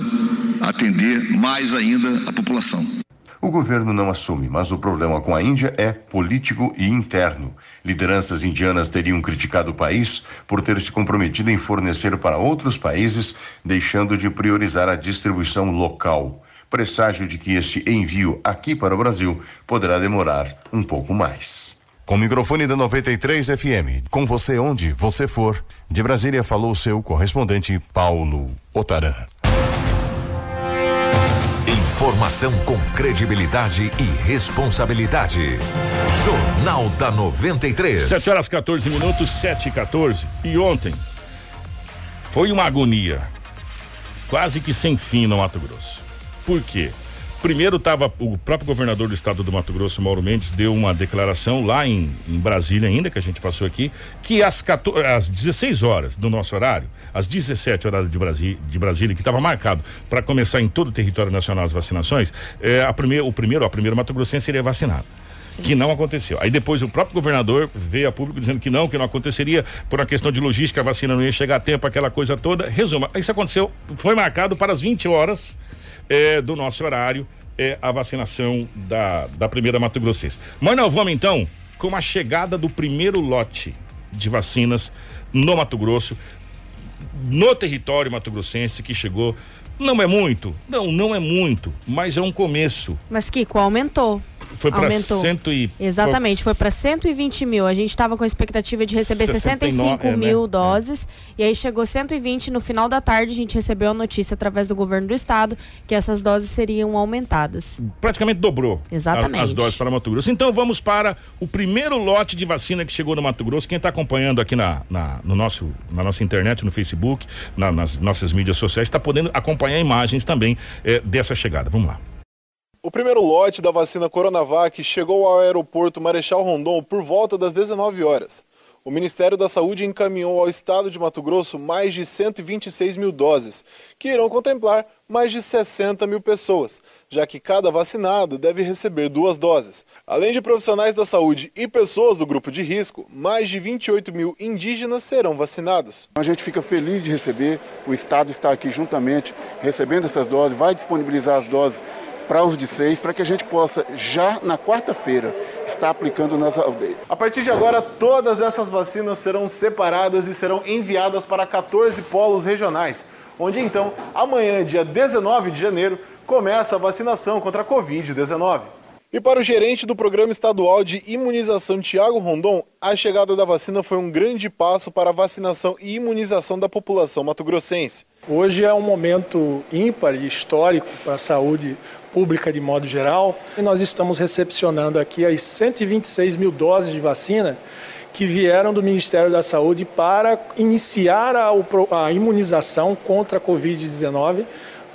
atender mais ainda a população. O governo não assume, mas o problema com a Índia é político e interno. Lideranças indianas teriam criticado o país por ter se comprometido em fornecer para outros países, deixando de priorizar a distribuição local. Presságio de que este envio aqui para o Brasil poderá demorar um pouco mais. Com o microfone da 93 FM, com você onde você for. De Brasília falou seu correspondente Paulo Otaran. Informação com credibilidade e responsabilidade. Jornal da 93. 7 horas 14 minutos, 7 e 14. E ontem foi uma agonia. Quase que sem fim no Mato Grosso. Por quê? Primeiro estava o próprio governador do estado do Mato Grosso, Mauro Mendes, deu uma declaração lá em, em Brasília ainda, que a gente passou aqui, que às, 14, às 16 horas do nosso horário, às 17 horas de, Brasi, de Brasília, que estava marcado para começar em todo o território nacional as vacinações, é, a primeir, o primeiro, a primeira Mato Grossense seria vacinado. Sim. que não aconteceu. Aí depois o próprio governador veio a público dizendo que não, que não aconteceria por uma questão de logística, a vacina não ia chegar a tempo, aquela coisa toda. Resumo, isso aconteceu, foi marcado para as 20 horas é, do nosso horário é a vacinação da, da primeira Mato Grossense. Mas nós vamos então com a chegada do primeiro lote de vacinas no Mato Grosso, no território mato-grossense que chegou. Não é muito? Não, não é muito, mas é um começo. Mas Kiko, aumentou. Foi para cento e Exatamente, foi para 120 mil. A gente estava com a expectativa de receber 69, 65 é, mil né? doses é. e aí chegou 120. No final da tarde, a gente recebeu a notícia através do governo do estado que essas doses seriam aumentadas. Praticamente dobrou. Exatamente. A, as doses para Mato Grosso. Então vamos para o primeiro lote de vacina que chegou no Mato Grosso. Quem está acompanhando aqui na, na, no nosso, na nossa internet, no Facebook, na, nas nossas mídias sociais, está podendo acompanhar imagens também é, dessa chegada. Vamos lá. O primeiro lote da vacina Coronavac chegou ao aeroporto Marechal Rondon por volta das 19 horas. O Ministério da Saúde encaminhou ao estado de Mato Grosso mais de 126 mil doses, que irão contemplar mais de 60 mil pessoas, já que cada vacinado deve receber duas doses. Além de profissionais da saúde e pessoas do grupo de risco, mais de 28 mil indígenas serão vacinados. A gente fica feliz de receber, o Estado está aqui juntamente recebendo essas doses, vai disponibilizar as doses para os de seis, para que a gente possa, já na quarta-feira, estar aplicando nas aldeias. A partir de agora, todas essas vacinas serão separadas e serão enviadas para 14 polos regionais, onde então, amanhã, dia 19 de janeiro, começa a vacinação contra a Covid-19. E para o gerente do Programa Estadual de Imunização, Tiago Rondon, a chegada da vacina foi um grande passo para a vacinação e imunização da população mato-grossense. Hoje é um momento ímpar e histórico para a saúde pública de modo geral. E nós estamos recepcionando aqui as 126 mil doses de vacina que vieram do Ministério da Saúde para iniciar a, a imunização contra a Covid-19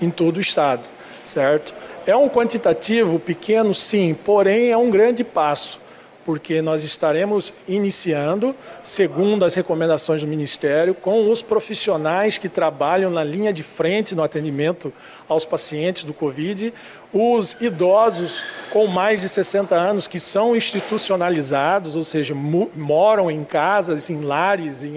em todo o estado, certo? É um quantitativo pequeno, sim, porém é um grande passo porque nós estaremos iniciando, segundo as recomendações do Ministério, com os profissionais que trabalham na linha de frente no atendimento aos pacientes do Covid, os idosos com mais de 60 anos que são institucionalizados, ou seja, moram em casas, em lares, em,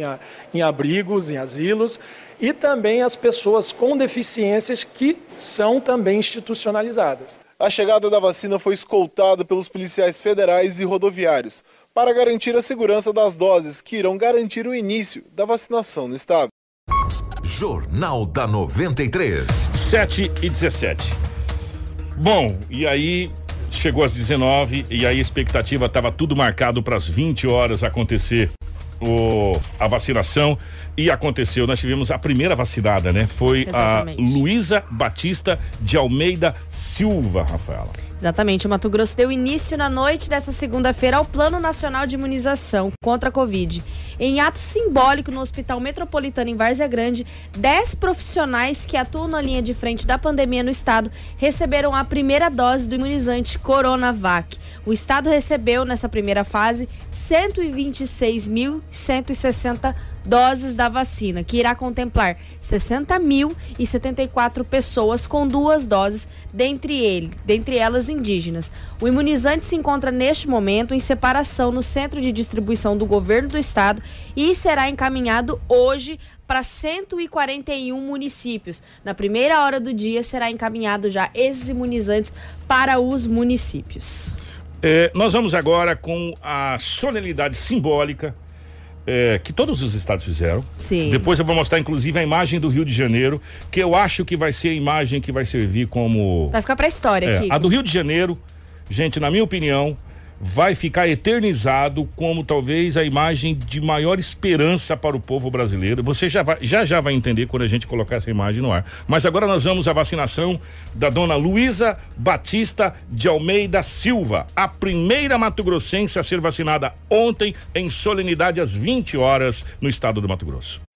em abrigos, em asilos, e também as pessoas com deficiências que são também institucionalizadas. A chegada da vacina foi escoltada pelos policiais federais e rodoviários para garantir a segurança das doses que irão garantir o início da vacinação no estado. Jornal da 93. 7 e 17. Bom, e aí chegou às 19 e aí a expectativa estava tudo marcado para as 20 horas acontecer o, a vacinação e aconteceu. Nós tivemos a primeira vacinada, né? Foi Exatamente. a Luísa Batista de Almeida Silva, Rafaela. Exatamente. O Mato Grosso deu início na noite dessa segunda-feira ao Plano Nacional de Imunização contra a Covid. Em ato simbólico no Hospital Metropolitano em Várzea Grande, 10 profissionais que atuam na linha de frente da pandemia no estado receberam a primeira dose do imunizante Coronavac. O estado recebeu, nessa primeira fase, 126.160 doses da vacina, que irá contemplar 60.074 pessoas com duas doses, dentre, ele, dentre elas indígenas. O imunizante se encontra neste momento em separação no centro de distribuição do governo do estado e será encaminhado hoje para 141 municípios. Na primeira hora do dia será encaminhado já esses imunizantes para os municípios. É, nós vamos agora com a solenidade simbólica é, que todos os estados fizeram. Sim. Depois eu vou mostrar, inclusive, a imagem do Rio de Janeiro, que eu acho que vai ser a imagem que vai servir como. Vai ficar para a história é, aqui. A do Rio de Janeiro, gente, na minha opinião, vai ficar eternizado como talvez a imagem de maior esperança para o povo brasileiro. Você já vai, já já vai entender quando a gente colocar essa imagem no ar. Mas agora nós vamos à vacinação da dona Luísa Batista de Almeida Silva, a primeira mato-grossense a ser vacinada ontem em solenidade às 20 horas no estado do Mato Grosso.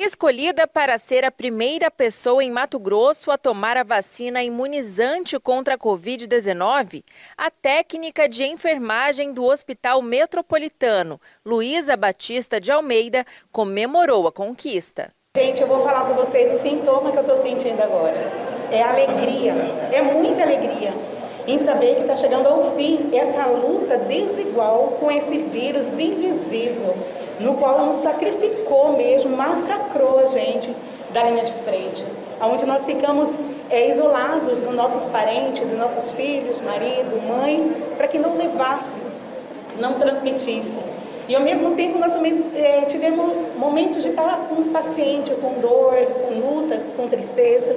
Escolhida para ser a primeira pessoa em Mato Grosso a tomar a vacina imunizante contra a Covid-19, a técnica de enfermagem do Hospital Metropolitano, Luísa Batista de Almeida, comemorou a conquista. Gente, eu vou falar para vocês o sintoma que eu estou sentindo agora. É alegria, é muita alegria em saber que está chegando ao fim essa luta desigual com esse vírus invisível no qual nos sacrificou mesmo, massacrou a gente da linha de frente, onde nós ficamos é, isolados dos nossos parentes, dos nossos filhos, marido, mãe, para que não levasse, não transmitisse. E ao mesmo tempo nós também é, tivemos momentos de estar com os pacientes com dor, com lutas, com tristeza.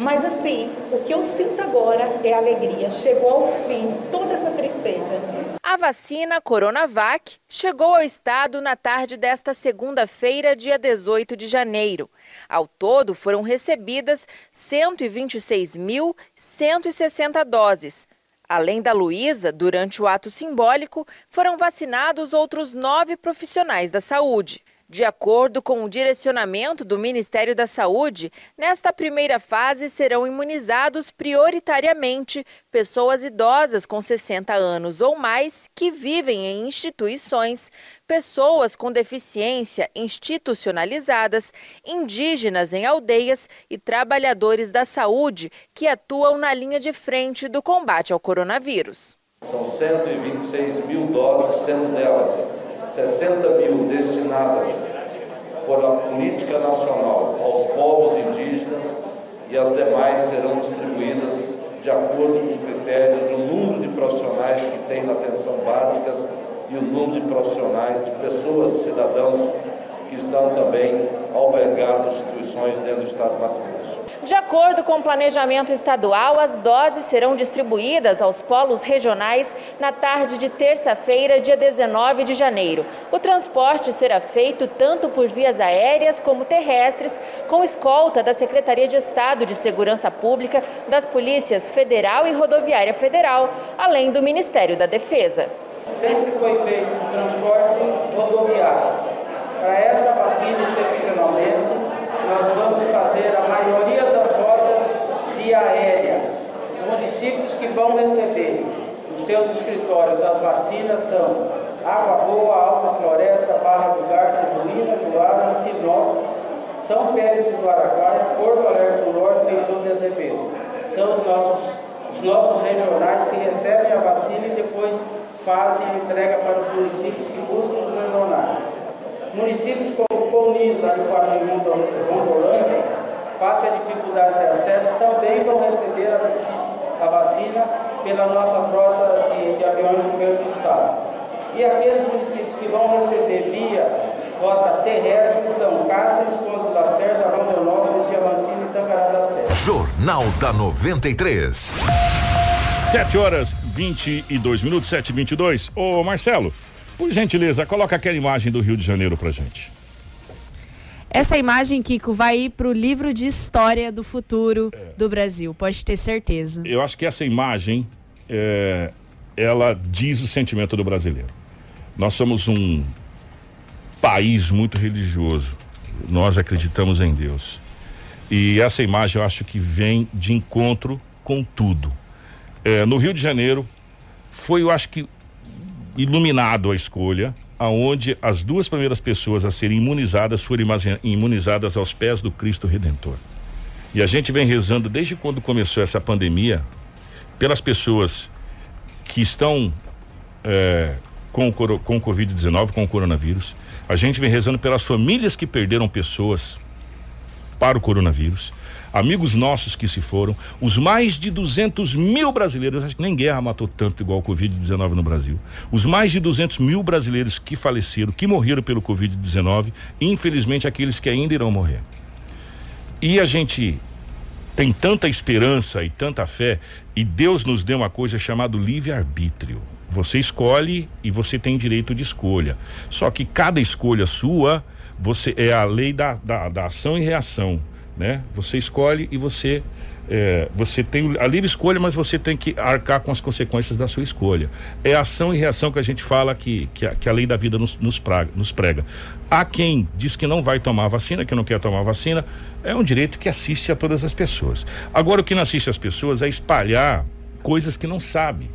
Mas assim, o que eu sinto agora é alegria. Chegou ao fim toda essa tristeza. A vacina Coronavac chegou ao estado na tarde desta segunda-feira, dia 18 de janeiro. Ao todo, foram recebidas 126.160 doses. Além da Luísa, durante o ato simbólico, foram vacinados outros nove profissionais da saúde. De acordo com o direcionamento do Ministério da Saúde, nesta primeira fase serão imunizados prioritariamente pessoas idosas com 60 anos ou mais que vivem em instituições, pessoas com deficiência institucionalizadas, indígenas em aldeias e trabalhadores da saúde que atuam na linha de frente do combate ao coronavírus. São 126 mil doses, sendo delas 60 mil destinadas por a política nacional aos povos indígenas e as demais serão distribuídas de acordo com o critério do número de profissionais que tem na atenção básica e o número de profissionais, de pessoas, cidadãos que estão também albergados em instituições dentro do Estado do Mato Grosso. De acordo com o planejamento estadual, as doses serão distribuídas aos polos regionais na tarde de terça-feira, dia 19 de janeiro. O transporte será feito tanto por vias aéreas como terrestres, com escolta da Secretaria de Estado de Segurança Pública, das Polícias Federal e Rodoviária Federal, além do Ministério da Defesa. Sempre foi feito o transporte rodoviário. Para essa vacina, excepcionalmente, nós vamos fazer a maioria das rotas via aérea. Os municípios que vão receber nos seus escritórios as vacinas são Água Boa, Alta Floresta, Barra do Garça, Duína, Juara, Sinop, São Pérez do Araguaia, Porto Alegre do Norte Peixoto de Azevedo. São os nossos, os nossos regionais que recebem a vacina e depois fazem a entrega para os municípios que buscam os regionais. Municípios como Colniz, Ariquara e Rondolândia, face à dificuldade de acesso, também vão receber a vacina, pela nossa frota de, de aviões do governo do Estado. E aqueles municípios que vão receber via rota terrestre são Cáceres, Pontes Lacerda, Rondonópolis, Diamantino e Tangará da Serra. Jornal da 93. 7 horas 22 minutos, 7 e 22 Ô Marcelo, por gentileza, coloca aquela imagem do Rio de Janeiro pra gente. Essa imagem, Kiko, vai ir pro livro de história do futuro do Brasil, pode ter certeza. Eu acho que essa imagem é, ela diz o sentimento do brasileiro. Nós somos um país muito religioso. Nós acreditamos em Deus. E essa imagem eu acho que vem de encontro com tudo. É, no Rio de Janeiro, foi, eu acho que, iluminado a escolha, aonde as duas primeiras pessoas a serem imunizadas foram imunizadas aos pés do Cristo Redentor. E a gente vem rezando desde quando começou essa pandemia pelas pessoas que estão é, com, com o Covid-19, com o coronavírus. A gente vem rezando pelas famílias que perderam pessoas para o coronavírus, amigos nossos que se foram, os mais de 200 mil brasileiros, acho que nem guerra matou tanto igual o Covid-19 no Brasil, os mais de 200 mil brasileiros que faleceram, que morreram pelo Covid-19, infelizmente aqueles que ainda irão morrer. E a gente tem tanta esperança e tanta fé, e Deus nos deu uma coisa chamada livre-arbítrio. Você escolhe e você tem direito de escolha. Só que cada escolha sua você é a lei da, da, da ação e reação, né? Você escolhe e você é, você tem a livre escolha, mas você tem que arcar com as consequências da sua escolha. É ação e reação que a gente fala que, que, a, que a lei da vida nos, nos, praga, nos prega. Há quem diz que não vai tomar vacina, que não quer tomar vacina, é um direito que assiste a todas as pessoas. Agora, o que não assiste às pessoas é espalhar coisas que não sabe.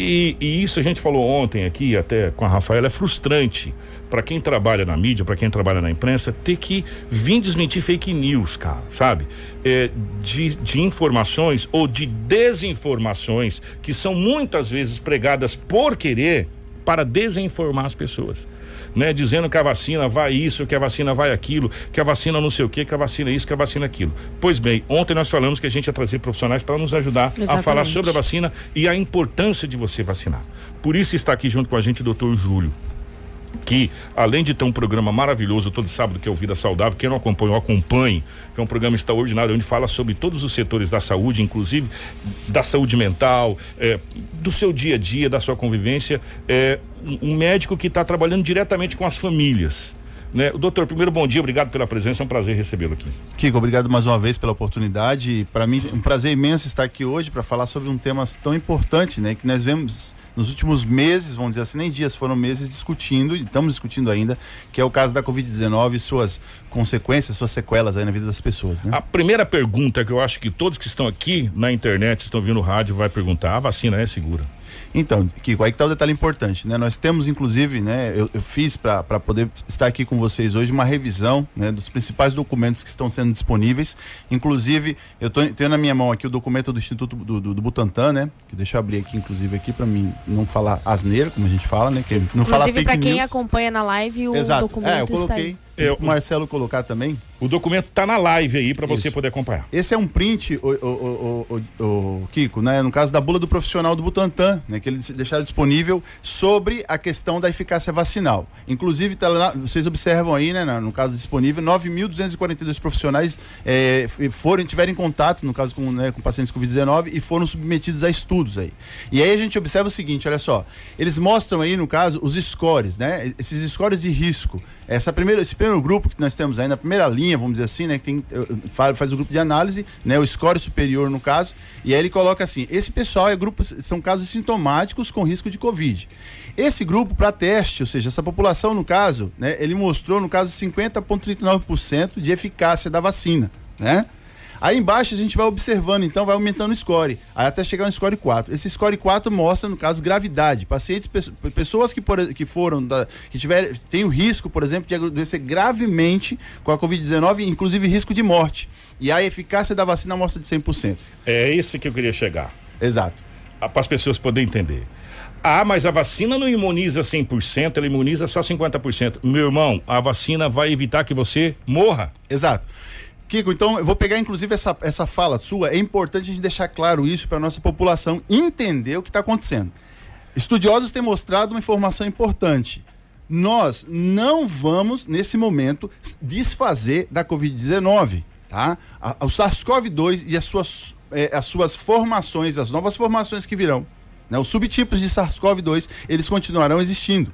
E, e, isso a gente falou ontem aqui, até com a Rafaela, é frustrante para quem trabalha na mídia, para quem trabalha na imprensa, ter que vir desmentir fake news, cara, sabe? É, de, de informações ou de desinformações que são muitas vezes pregadas por querer para desinformar as pessoas né? Dizendo que a vacina vai isso, que a vacina vai aquilo, que a vacina não sei o que, que a vacina é isso, que a vacina é aquilo. Pois bem, ontem nós falamos que a gente ia trazer profissionais para nos ajudar Exatamente. a falar sobre a vacina e a importância de você vacinar. Por isso está aqui junto com a gente o doutor Júlio que além de ter um programa maravilhoso todo sábado que é o Vida Saudável, quem não acompanhou, acompanhe, que é um programa extraordinário onde fala sobre todos os setores da saúde, inclusive da saúde mental, é, do seu dia a dia, da sua convivência, é um médico que está trabalhando diretamente com as famílias. Né? Doutor, primeiro bom dia, obrigado pela presença, é um prazer recebê-lo aqui. Kiko, obrigado mais uma vez pela oportunidade. Para mim, um prazer imenso estar aqui hoje para falar sobre um tema tão importante, né? Que nós vemos nos últimos meses, vamos dizer assim, nem dias, foram meses discutindo, e estamos discutindo ainda, que é o caso da Covid-19 e suas consequências, suas sequelas aí na vida das pessoas, né? A primeira pergunta que eu acho que todos que estão aqui na internet, estão vindo no rádio, vai perguntar, a vacina é segura? Então, Kiko, aí que tá o detalhe importante, né? Nós temos, inclusive, né? Eu, eu fiz para poder estar aqui com vocês hoje uma revisão né, dos principais documentos que estão sendo disponíveis. Inclusive, eu tô, tenho na minha mão aqui o documento do Instituto do, do, do Butantan, né? Que deixa eu abrir aqui, inclusive, aqui para mim não falar asneira, como a gente fala, né? Que não inclusive, fala fake para quem news. acompanha na live, o Exato. documento é, eu coloquei. está aí. Eu, o Marcelo colocar também. O documento está na live aí para você poder acompanhar. Esse é um print, o, o, o, o, Kiko, né? No caso da bula do profissional do Butantan, né? Que eles deixaram disponível sobre a questão da eficácia vacinal. Inclusive, tá lá, vocês observam aí, né? No caso disponível, 9.242 profissionais é, foram, tiveram contato, no caso com, né, com pacientes com Covid-19 e foram submetidos a estudos aí. E aí a gente observa o seguinte, olha só, eles mostram aí, no caso, os scores, né? Esses scores de risco. Essa primeira, esse primeiro grupo que nós temos aí na primeira linha, vamos dizer assim, né, que tem, faz, faz o grupo de análise, né, o score superior no caso, e aí ele coloca assim: esse pessoal é grupo, são casos sintomáticos com risco de Covid. Esse grupo para teste, ou seja, essa população no caso, né, ele mostrou no caso 50,39% de eficácia da vacina, né? Aí embaixo a gente vai observando, então vai aumentando o score, aí até chegar no score 4. Esse score 4 mostra, no caso, gravidade. Pacientes, pessoas que, por, que foram, da, que tiver, tem o risco, por exemplo, de adoecer gravemente com a Covid-19, inclusive risco de morte. E a eficácia da vacina mostra de 100%. É esse que eu queria chegar. Exato. Para as pessoas poderem entender. Ah, mas a vacina não imuniza 100%, ela imuniza só 50%. Meu irmão, a vacina vai evitar que você morra. Exato. Kiko, então eu vou pegar inclusive essa, essa fala sua. É importante a gente deixar claro isso para nossa população entender o que está acontecendo. Estudiosos têm mostrado uma informação importante. Nós não vamos, nesse momento, desfazer da Covid-19. Tá? o SARS-CoV-2 e as suas, eh, as suas formações, as novas formações que virão, né? os subtipos de SARS-CoV-2, eles continuarão existindo.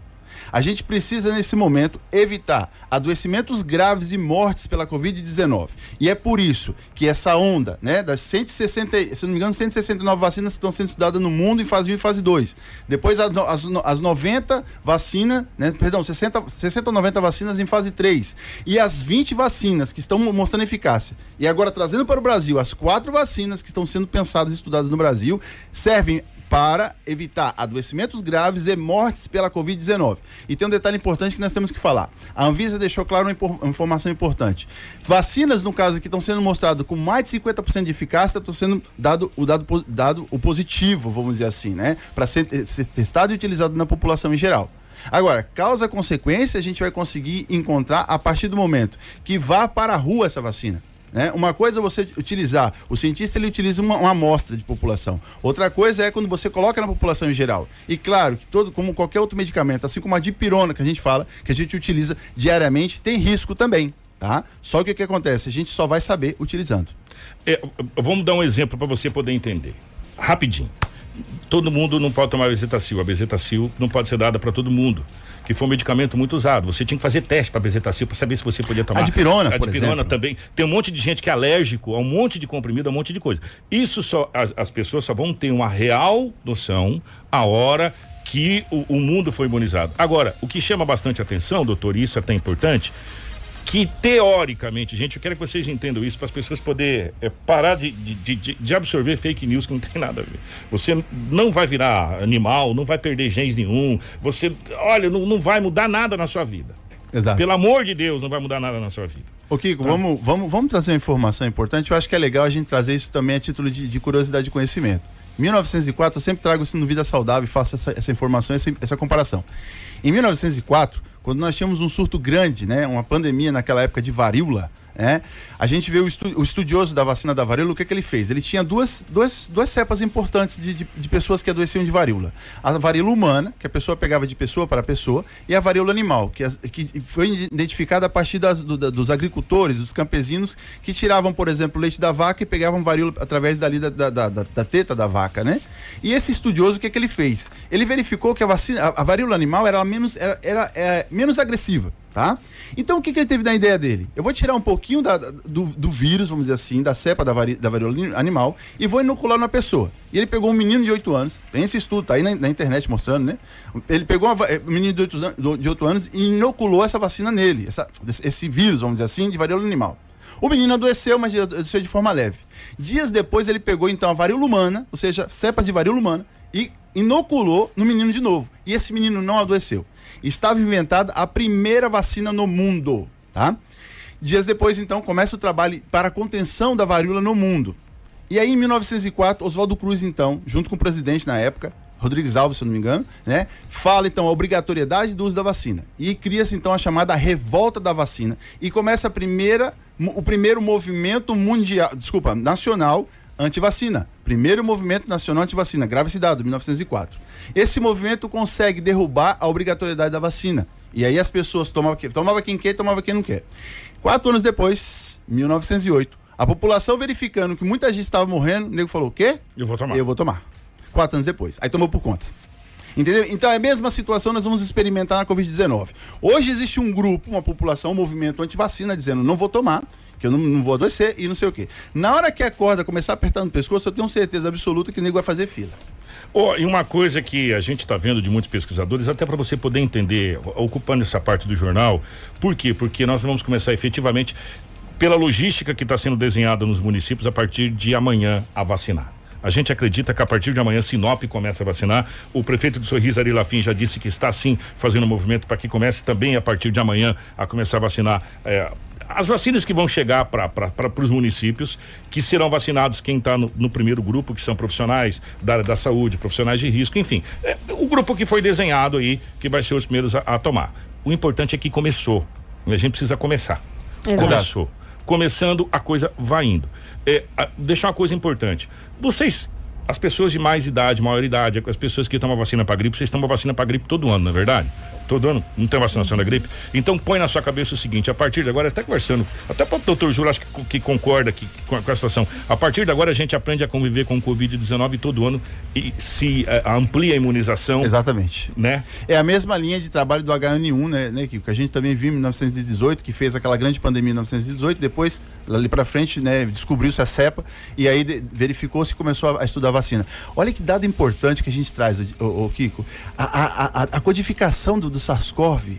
A gente precisa, nesse momento, evitar adoecimentos graves e mortes pela Covid-19. E é por isso que essa onda, né, das 160, se não me engano, 169 vacinas que estão sendo estudadas no mundo em fase 1 e fase 2. Depois as, as, as 90 vacinas, né, perdão, 60, 60 ou 90 vacinas em fase 3. E as 20 vacinas que estão mostrando eficácia. E agora trazendo para o Brasil as quatro vacinas que estão sendo pensadas e estudadas no Brasil, servem para evitar adoecimentos graves e mortes pela Covid-19. E tem um detalhe importante que nós temos que falar. A Anvisa deixou claro uma informação importante. Vacinas, no caso que estão sendo mostradas com mais de 50% de eficácia, estão sendo dado o dado, dado o positivo, vamos dizer assim, né? Para ser, ser testado e utilizado na população em geral. Agora, causa-consequência a gente vai conseguir encontrar a partir do momento que vá para a rua essa vacina. Né? Uma coisa é você utilizar, o cientista ele utiliza uma, uma, amostra de população. Outra coisa é quando você coloca na população em geral. E claro que todo, como qualquer outro medicamento, assim como a dipirona que a gente fala, que a gente utiliza diariamente, tem risco também, tá? Só que o que acontece? A gente só vai saber utilizando. É, vamos dar um exemplo para você poder entender. Rapidinho. Todo mundo não pode tomar bezetacil. A bezetacil não pode ser dada para todo mundo que foi um medicamento muito usado. Você tinha que fazer teste para bezetacil para saber se você podia tomar. A dipirona, a por dipirona também. Tem um monte de gente que é alérgico a um monte de comprimido, a um monte de coisa. Isso só as, as pessoas só vão ter uma real noção a hora que o, o mundo foi imunizado. Agora, o que chama bastante atenção, doutor, e isso é até importante, que teoricamente, gente, eu quero que vocês entendam isso para as pessoas poderem é, parar de, de, de, de, absorver fake news que não tem nada a ver. Você não vai virar animal, não vai perder genes nenhum, você, olha, não, não vai mudar nada na sua vida. Exato. Pelo amor de Deus, não vai mudar nada na sua vida. Ô Kiko, tá? vamos, vamos, vamos trazer uma informação importante. Eu acho que é legal a gente trazer isso também a título de, de curiosidade de conhecimento. 1904, eu sempre trago isso no Vida Saudável e faço essa, essa informação, essa, essa comparação. Em 1904, quando nós tínhamos um surto grande, né, uma pandemia naquela época de varíola, né? A gente vê o, estu, o, estudioso da vacina da varíola, o que, que ele fez? Ele tinha duas, duas, duas cepas importantes de, de, de, pessoas que adoeciam de varíola. A varíola humana, que a pessoa pegava de pessoa para pessoa, e a varíola animal, que, que foi identificada a partir das, do, da, dos agricultores, dos campesinos, que tiravam, por exemplo, leite da vaca e pegavam varíola através dali da, da, da, da teta da vaca, né? E esse estudioso, o que, que ele fez? Ele verificou que a, vacina, a, a varíola animal era menos, era, era, era é, menos agressiva tá? Então o que, que ele teve na ideia dele? Eu vou tirar um pouquinho da, do, do vírus, vamos dizer assim, da cepa da, vari, da varíola animal e vou inocular na pessoa. E ele pegou um menino de 8 anos, tem esse estudo, tá aí na, na internet mostrando, né? Ele pegou eh, um menino de 8, anos, de 8 anos e inoculou essa vacina nele, essa, esse vírus, vamos dizer assim, de varíola animal. O menino adoeceu, mas adoeceu de forma leve. Dias depois ele pegou então a varíola humana, ou seja, cepas de varíola humana, e inoculou no menino de novo. E esse menino não adoeceu estava inventada a primeira vacina no mundo, tá? Dias depois, então, começa o trabalho para a contenção da varíola no mundo. E aí, em 1904, Oswaldo Cruz, então, junto com o presidente na época, Rodrigues Alves, se eu não me engano, né? Fala então a obrigatoriedade do uso da vacina. E cria-se então a chamada revolta da vacina. E começa a primeira, o primeiro movimento mundial, desculpa, nacional anti-vacina. Primeiro movimento nacional anti-vacina, grave esse dado, 1904. Esse movimento consegue derrubar a obrigatoriedade da vacina. E aí as pessoas tomavam, tomava quem quer e tomava quem não quer. Quatro anos depois, 1908, a população verificando que muita gente estava morrendo, o nego falou: o quê? Eu vou tomar. Eu vou tomar. Quatro anos depois. Aí tomou por conta. Entendeu? Então é a mesma situação nós vamos experimentar na Covid-19. Hoje existe um grupo, uma população, um movimento anti-vacina dizendo não vou tomar, que eu não, não, vou adoecer e não sei o quê. Na hora que a corda começar a apertar no pescoço, eu tenho certeza absoluta que o nego vai fazer fila. Oh, e uma coisa que a gente está vendo de muitos pesquisadores, até para você poder entender, ocupando essa parte do jornal, por quê? Porque nós vamos começar efetivamente, pela logística que está sendo desenhada nos municípios, a partir de amanhã a vacinar. A gente acredita que a partir de amanhã Sinop começa a vacinar. O prefeito de Sorriso Ari Lafim já disse que está sim fazendo um movimento para que comece também a partir de amanhã a começar a vacinar eh, as vacinas que vão chegar para os municípios, que serão vacinados quem está no, no, primeiro grupo, que são profissionais da área da saúde, profissionais de risco, enfim. É, o grupo que foi desenhado aí, que vai ser os primeiros a, a tomar. O importante é que começou. A gente precisa começar. Exato. Começou. Começando, a coisa vai indo. É, a, deixar uma coisa importante. Vocês as pessoas de mais idade, maior idade, as pessoas que tomam vacina para gripe, vocês tomam vacina para gripe todo ano, não é verdade? Todo ano não tem vacinação da gripe. Então põe na sua cabeça o seguinte: a partir de agora, até conversando, até para o doutor Júlio, acho que, que concorda que, com, a, com, a, situação. A partir de agora, a gente aprende a conviver com o Covid-19 todo ano e se uh, amplia a imunização. Exatamente. Né? É a mesma linha de trabalho do H1N1, né, né, que a gente também viu em 1918, que fez aquela grande pandemia em 1918, depois, ali para frente, né, descobriu-se a cepa e aí verificou-se e começou a, a, estudar a vacina. Olha que dado importante que a gente traz, o, o, o Kiko. A, a, a, codificação do, do SARS-CoV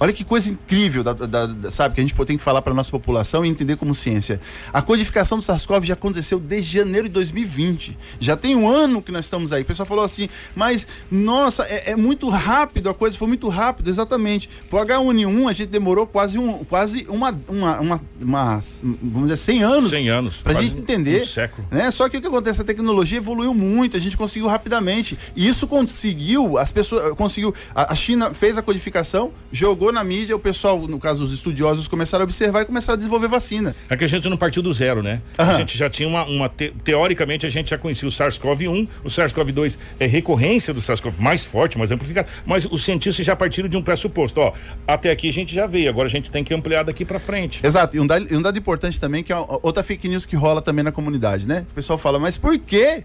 Olha que coisa incrível, da, da, da, sabe, que a gente tem que falar para nossa população e entender como ciência. A codificação do SARS-CoV já aconteceu desde janeiro de 2020. Já tem um ano que nós estamos aí. O pessoal falou assim, mas nossa, é, é muito rápido, a coisa foi muito rápido, exatamente. Pro H1N1 a gente demorou quase, um, quase uma, uma, uma, uma vamos dizer, 100 anos. 100 anos. Pra gente entender. Um século. Né? Só que o que acontece? A tecnologia evoluiu muito, a gente conseguiu rapidamente. E isso conseguiu, as pessoas, conseguiu, a, a China fez a codificação, jogou na mídia, o pessoal, no caso os estudiosos, começaram a observar e começaram a desenvolver vacina. É que a gente não partiu do zero, né? Aham. A gente já tinha uma. uma te, teoricamente, a gente já conhecia o SARS-CoV-1, o SARS-CoV-2 é recorrência do SARS-CoV, mais forte, mais amplificado. Mas os cientistas já partiram de um pressuposto. Ó, até aqui a gente já veio, agora a gente tem que ampliar daqui para frente. Exato. E um dado, um dado importante também, que é outra fake news que rola também na comunidade, né? O pessoal fala, mas por quê?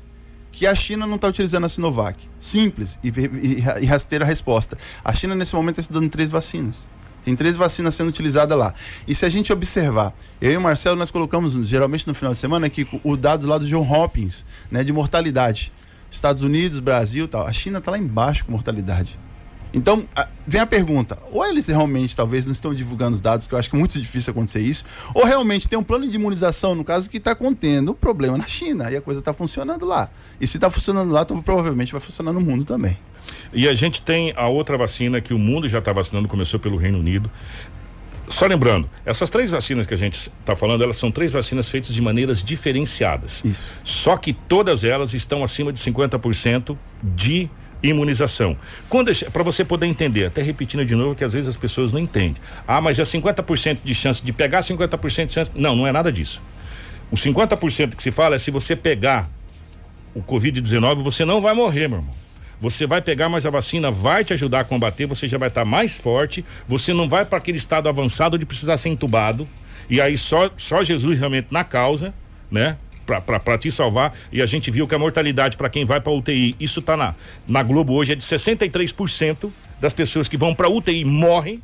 Que a China não está utilizando a Sinovac. Simples e, e, e rasteira a resposta. A China, nesse momento, está estudando três vacinas. Tem três vacinas sendo utilizadas lá. E se a gente observar, eu e o Marcelo, nós colocamos, geralmente no final de semana, aqui o dados lá do John Hopkins, né, de mortalidade. Estados Unidos, Brasil tal. A China está lá embaixo com mortalidade. Então, vem a pergunta: ou eles realmente talvez não estão divulgando os dados, que eu acho que é muito difícil acontecer isso, ou realmente tem um plano de imunização, no caso, que está contendo problema na China e a coisa está funcionando lá. E se está funcionando lá, então, provavelmente vai funcionar no mundo também. E a gente tem a outra vacina que o mundo já está vacinando, começou pelo Reino Unido. Só lembrando, essas três vacinas que a gente está falando, elas são três vacinas feitas de maneiras diferenciadas. Isso. Só que todas elas estão acima de 50% de imunização. Para você poder entender, até repetindo de novo que às vezes as pessoas não entendem. Ah, mas é 50% de chance de pegar, 50% de chance. Não, não é nada disso. O 50% que se fala é se você pegar o Covid-19, você não vai morrer, meu irmão. Você vai pegar, mas a vacina vai te ajudar a combater, você já vai estar tá mais forte, você não vai para aquele estado avançado de precisar ser entubado. E aí só, só Jesus realmente na causa, né? Para te salvar. E a gente viu que a mortalidade para quem vai para UTI, isso está na, na Globo hoje, é de 63% das pessoas que vão para UTI morrem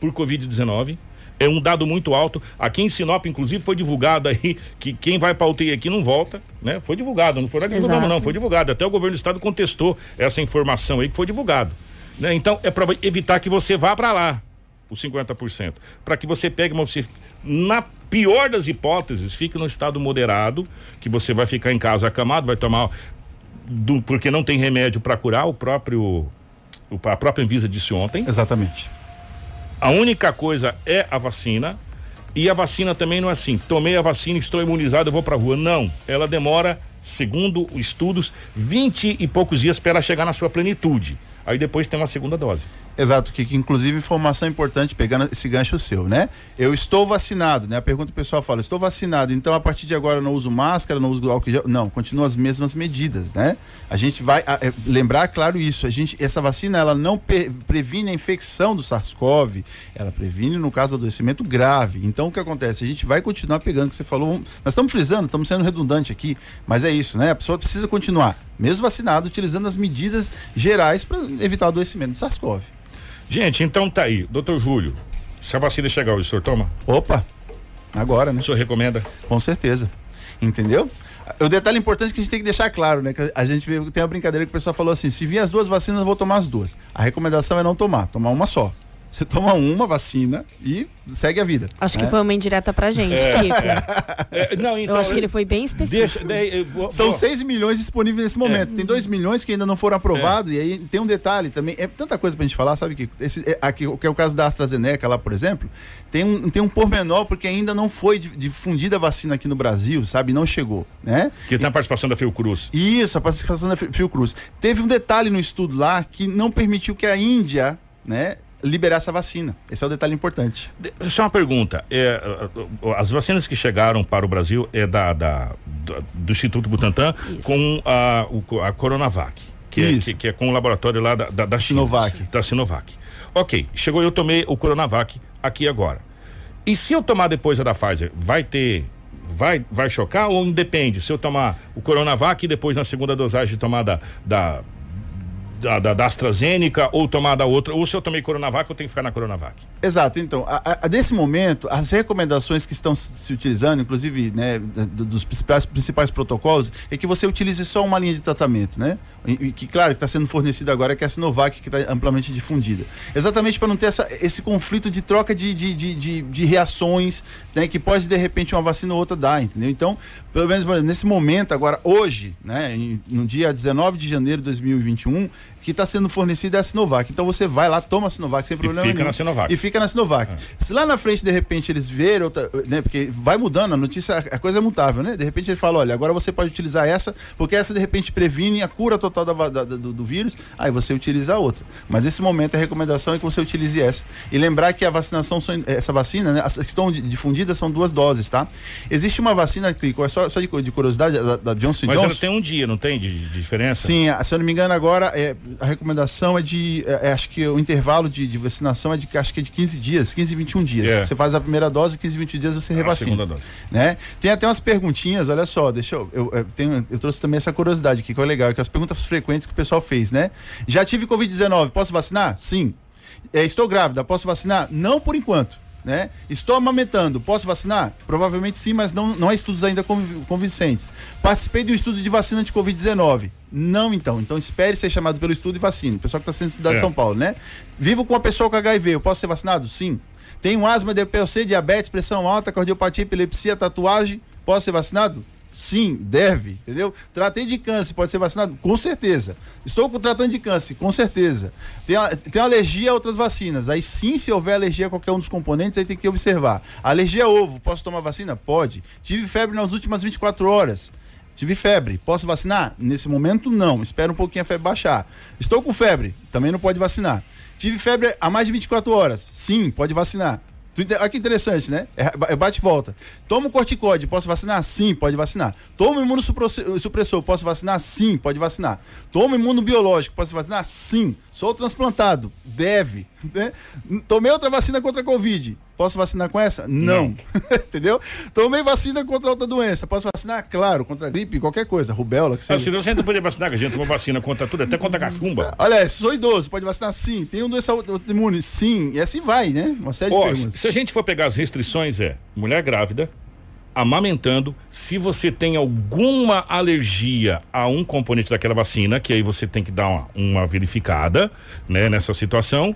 por Covid-19. É um dado muito alto. Aqui em Sinop, inclusive, foi divulgado aí que quem vai para UTI aqui não volta, né? Foi divulgado, não foi divulgado, não, foi divulgado. Até o governo do estado contestou essa informação aí que foi divulgado. Né? Então, é para evitar que você vá para lá, os 50%. Para que você pegue uma. Na pior das hipóteses, fique no estado moderado, que você vai ficar em casa acamado, vai tomar. Do, porque não tem remédio para curar, o próprio. O, a própria Anvisa disse ontem. Exatamente. A única coisa é a vacina. E a vacina também não é assim. Tomei a vacina, estou imunizado, eu vou para rua. Não. Ela demora, segundo estudos, 20 e poucos dias para ela chegar na sua plenitude. Aí depois tem uma segunda dose. Exato, que, inclusive informação importante, pegando esse gancho seu, né? Eu estou vacinado, né? A pergunta o pessoal fala, estou vacinado, então a partir de agora não uso máscara, não uso álcool gel. Não, continuam as mesmas medidas, né? A gente vai a, é, lembrar, claro, isso. A gente, essa vacina, ela não pre, previne a infecção do SARS-CoV, ela previne, no caso, adoecimento grave. Então, o que acontece? A gente vai continuar pegando, o que você falou, nós estamos frisando, estamos sendo redundante aqui, mas é isso, né? A pessoa precisa continuar, mesmo vacinado, utilizando as medidas gerais para evitar o adoecimento do SARS-CoV. Gente, então tá aí. Doutor Júlio, se a vacina chegar hoje, o senhor toma? Opa, agora, né? O senhor recomenda? Com certeza. Entendeu? O detalhe importante que a gente tem que deixar claro, né? Que a gente tem a brincadeira que o pessoal falou assim: se vir as duas vacinas, eu vou tomar as duas. A recomendação é não tomar, tomar uma só. Você toma uma vacina e segue a vida. Acho né? que foi uma indireta pra gente, é, Kiko. É, é, não, então, eu acho que ele foi bem específico. Deixa, vou, São 6 milhões disponíveis nesse momento. É. Tem 2 milhões que ainda não foram aprovados. É. E aí tem um detalhe também. É tanta coisa pra gente falar, sabe, Kiko? Esse, é, aqui, que é o caso da AstraZeneca lá, por exemplo. Tem um, tem um pormenor, porque ainda não foi difundida a vacina aqui no Brasil, sabe? Não chegou, né? Que tem a participação da Fiocruz. Isso, a participação da Fiocruz. Teve um detalhe no estudo lá que não permitiu que a Índia né, liberar essa vacina. Esse é o detalhe importante. Só uma pergunta. É, as vacinas que chegaram para o Brasil é da, da do, Instituto Butantan Isso. com a, a Coronavac que, é, que, que, é com o laboratório lá da, da, da China, Sinovac. Da Sinovac. Ok, chegou eu tomei o Coronavac aqui agora. E se eu tomar depois a da Pfizer, vai ter vai vai chocar ou independe? Se eu tomar o Coronavac e depois na segunda dosagem tomar da, da da, da, da, AstraZeneca ou tomar da outra, ou se eu tomei Coronavac, eu tenho que ficar na Coronavac. Exato, então, a, a, nesse momento, as recomendações que estão se utilizando, inclusive, né, dos principais, principais protocolos, é que você utilize só uma linha de tratamento, né? E, que, claro, que está sendo fornecida agora, que é a Sinovac, que está amplamente difundida. Exatamente para não ter essa, esse conflito de troca de, de, de, de, de reações, né, que pode, de repente, uma vacina ou outra dar, entendeu? Então, pelo menos nesse momento, agora, hoje, né, no dia 19 de janeiro de 2021, que está sendo fornecida é a Sinovac. Então você vai lá, toma a Sinovac sem problema e fica nenhum. Na Sinovac. E fica na Sinovac. É. Se lá na frente, de repente, eles verem, outra, né? Porque vai mudando, a notícia, a coisa é mutável, né? De repente ele fala, olha, agora você pode utilizar essa, porque essa de repente previne a cura total da, da, do, do, vírus, aí você utiliza a outra. Mas nesse momento a recomendação é que você utilize essa. E lembrar que a vacinação, essa vacina, né? As que estão difundidas são duas doses, tá? Existe uma vacina, Clico, é só, só de, de curiosidade, da, da Johnson Mas Johnson. Mas ela tem um dia, não tem de, de diferença? Sim, se eu não me engano agora, é, a recomendação é de. É, é, acho que o intervalo de, de, vacinação é de acho que é de 15 dias, 15 21 dias. É. Você faz a primeira dose, 15 20 dias você revacina. A segunda dose. Né? Tem até umas perguntinhas, olha só, deixa eu. Eu, eu, tenho, eu trouxe também essa curiosidade aqui, que é legal, que as perguntas frequentes que o pessoal fez, né? Já tive Covid-19, posso vacinar? Sim. É, estou grávida, posso vacinar? Não por enquanto né? Estou amamentando, posso vacinar? Provavelmente sim, mas não, não há estudos ainda convincentes. Participei de um estudo de vacina de Covid-19. Não, então. Então espere ser chamado pelo estudo e vacine. O pessoal que está sendo estudado é. em São Paulo, né? Vivo com uma pessoa com HIV, eu posso ser vacinado? Sim. Tenho asma, DPLC, diabetes, pressão alta, cardiopatia, epilepsia, tatuagem, posso ser vacinado? Sim, deve, entendeu? Tratei de câncer, pode ser vacinado? Com certeza. Estou tratando de câncer, com certeza. Tem, tem alergia a outras vacinas. Aí sim, se houver alergia a qualquer um dos componentes, aí tem que observar. Alergia a ovo, posso tomar vacina? Pode. Tive febre nas últimas 24 horas. Tive febre, posso vacinar? Nesse momento, não. Espera um pouquinho a febre baixar. Estou com febre, também não pode vacinar. Tive febre há mais de 24 horas? Sim, pode vacinar. Olha que interessante, né? É, bate e volta. Toma o corticóide, posso vacinar? Sim, pode vacinar. Toma imunossupressor, posso vacinar? Sim, pode vacinar. Toma imunobiológico, posso vacinar? Sim. Sou transplantado, deve. Né? Tomei outra vacina contra a Covid. Posso vacinar com essa? Não. <laughs> Entendeu? Tomei vacina contra outra doença. Posso vacinar? Claro, contra gripe, qualquer coisa, rubéola. Que seja. Ah, você não pode vacinar, que a gente tomou vacina contra tudo, até contra cachumba. Olha, sou idoso, pode vacinar sim. Tem um doença autoimune? Sim. E assim vai, né? Uma série oh, de perguntas. Se a gente for pegar as restrições, é mulher grávida, amamentando, se você tem alguma alergia a um componente daquela vacina, que aí você tem que dar uma, uma verificada, né, nessa situação.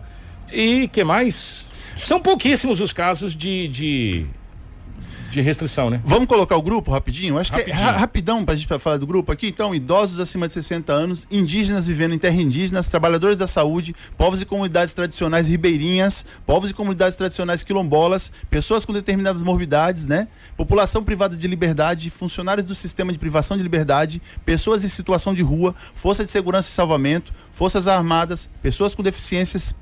E que mais? São pouquíssimos os casos de, de de restrição, né? Vamos colocar o grupo rapidinho? Acho rapidinho. que é rapidão pra gente falar do grupo aqui. Então, idosos acima de 60 anos, indígenas vivendo em terra indígenas, trabalhadores da saúde, povos e comunidades tradicionais ribeirinhas, povos e comunidades tradicionais quilombolas, pessoas com determinadas morbidades, né? População privada de liberdade, funcionários do sistema de privação de liberdade, pessoas em situação de rua, força de segurança e salvamento, forças armadas, pessoas com deficiências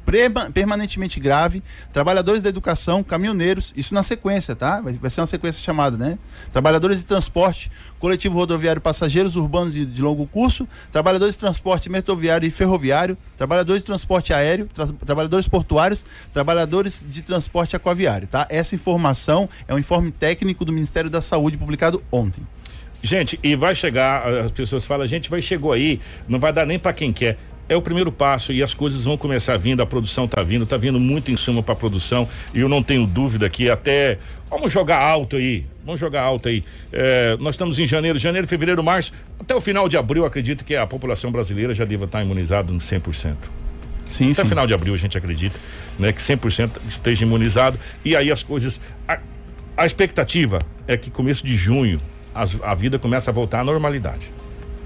permanentemente grave, trabalhadores da educação, caminhoneiros, isso na sequência, tá? Vai, vai ser uma sequência chamada, né? Trabalhadores de transporte, coletivo rodoviário passageiros urbanos e de longo curso, trabalhadores de transporte metroviário e ferroviário, trabalhadores de transporte aéreo, tra trabalhadores portuários, trabalhadores de transporte aquaviário, tá? Essa informação é um informe técnico do Ministério da Saúde publicado ontem. Gente, e vai chegar, as pessoas falam, gente, vai chegou aí, não vai dar nem para quem quer é o primeiro passo e as coisas vão começar vindo, a produção está vindo, está vindo muito insumo para produção e eu não tenho dúvida que até vamos jogar alto aí, vamos jogar alto aí. É, nós estamos em janeiro, janeiro, fevereiro, março, até o final de abril acredito que a população brasileira já deva estar imunizada no 100%. Sim, Até sim. final de abril a gente acredita, né, que 100% esteja imunizado e aí as coisas a, a expectativa é que começo de junho as, a vida começa a voltar à normalidade.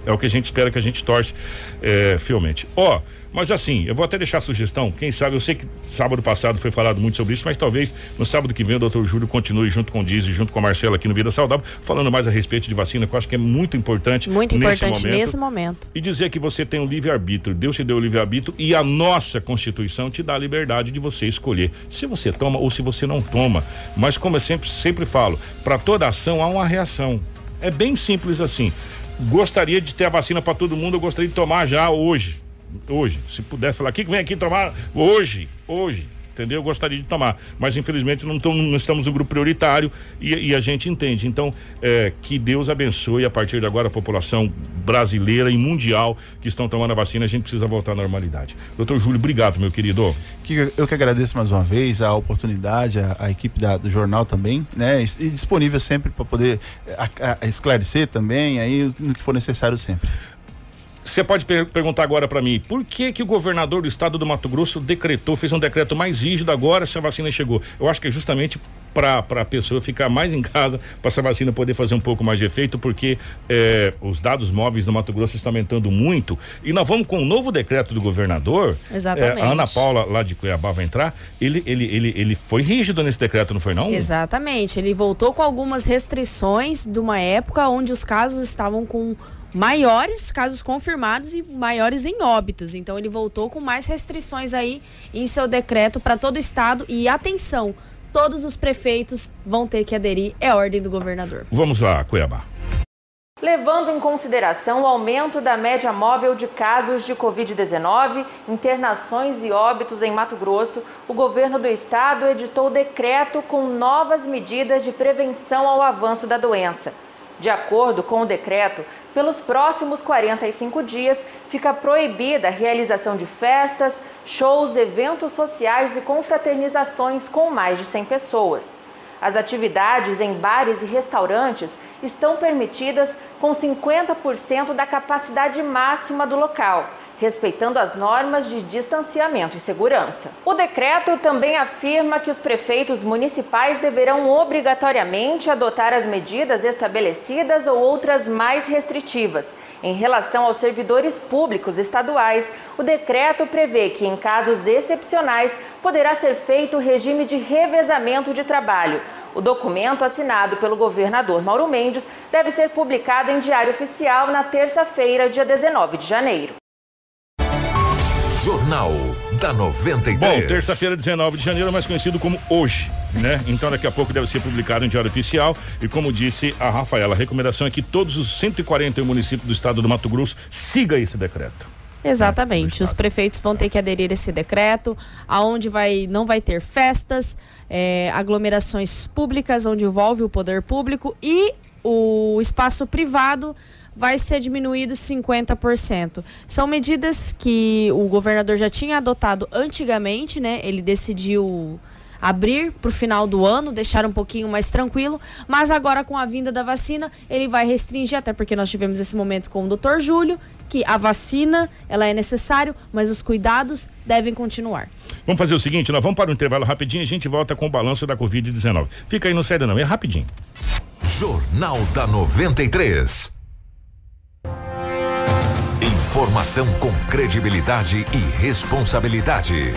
É o que a gente espera, que a gente torce é, fielmente. Ó, oh, mas assim, eu vou até deixar a sugestão, quem sabe, eu sei que sábado passado foi falado muito sobre isso, mas talvez no sábado que vem o doutor Júlio continue junto com o Diz e junto com a Marcela aqui no Vida Saudável, falando mais a respeito de vacina, que eu acho que é muito importante. Muito nesse importante momento, nesse momento. E dizer que você tem o um livre-arbítrio, Deus te deu o livre-arbítrio e a nossa Constituição te dá a liberdade de você escolher se você toma ou se você não toma. Mas como eu sempre, sempre falo, para toda ação há uma reação. É bem simples assim. Gostaria de ter a vacina para todo mundo, eu gostaria de tomar já hoje. Hoje. Se pudesse falar, que vem aqui tomar hoje, hoje entendeu? Eu gostaria de tomar, mas infelizmente não, não estamos no grupo prioritário e, e a gente entende. Então, é, que Deus abençoe a partir de agora a população brasileira e mundial que estão tomando a vacina. A gente precisa voltar à normalidade. Doutor Júlio, obrigado, meu querido. Que, eu que agradeço mais uma vez a oportunidade, a, a equipe da, do jornal também, né? E disponível sempre para poder a, a esclarecer também, aí no que for necessário sempre. Você pode per perguntar agora para mim, por que que o governador do estado do Mato Grosso decretou, fez um decreto mais rígido agora se a vacina chegou? Eu acho que é justamente para a pessoa ficar mais em casa, para essa vacina poder fazer um pouco mais de efeito, porque eh, os dados móveis do Mato Grosso estão aumentando muito. E nós vamos com o um novo decreto do governador. Exatamente. Eh, a Ana Paula, lá de Cuiabá, vai entrar. Ele, ele, ele, ele foi rígido nesse decreto, não foi, não? Exatamente. Ele voltou com algumas restrições de uma época onde os casos estavam com maiores casos confirmados e maiores em óbitos. Então ele voltou com mais restrições aí em seu decreto para todo o estado e atenção, todos os prefeitos vão ter que aderir, é ordem do governador. Vamos lá, Cuiabá. Levando em consideração o aumento da média móvel de casos de Covid-19, internações e óbitos em Mato Grosso, o governo do estado editou decreto com novas medidas de prevenção ao avanço da doença. De acordo com o decreto, pelos próximos 45 dias fica proibida a realização de festas, shows, eventos sociais e confraternizações com mais de 100 pessoas. As atividades em bares e restaurantes estão permitidas com 50% da capacidade máxima do local respeitando as normas de distanciamento e segurança. O decreto também afirma que os prefeitos municipais deverão obrigatoriamente adotar as medidas estabelecidas ou outras mais restritivas. Em relação aos servidores públicos estaduais, o decreto prevê que, em casos excepcionais, poderá ser feito o regime de revezamento de trabalho. O documento, assinado pelo governador Mauro Mendes, deve ser publicado em Diário Oficial na terça-feira, dia 19 de janeiro. Jornal da 93. Bom, terça-feira, 19 de janeiro, mais conhecido como hoje, né? Então daqui a pouco deve ser publicado em Diário Oficial. E como disse a Rafaela, a recomendação é que todos os 141 municípios do estado do Mato Grosso sigam esse decreto. Exatamente. Os prefeitos vão ter que aderir a esse decreto, aonde vai, não vai ter festas, é, aglomerações públicas, onde envolve o poder público e o espaço privado vai ser diminuído 50%. São medidas que o governador já tinha adotado antigamente, né? Ele decidiu abrir para o final do ano, deixar um pouquinho mais tranquilo, mas agora com a vinda da vacina, ele vai restringir, até porque nós tivemos esse momento com o doutor Júlio, que a vacina, ela é necessário, mas os cuidados devem continuar. Vamos fazer o seguinte, nós vamos para o um intervalo rapidinho e a gente volta com o balanço da Covid-19. Fica aí, no sério não, é rapidinho. Jornal da 93. Informação com credibilidade e responsabilidade.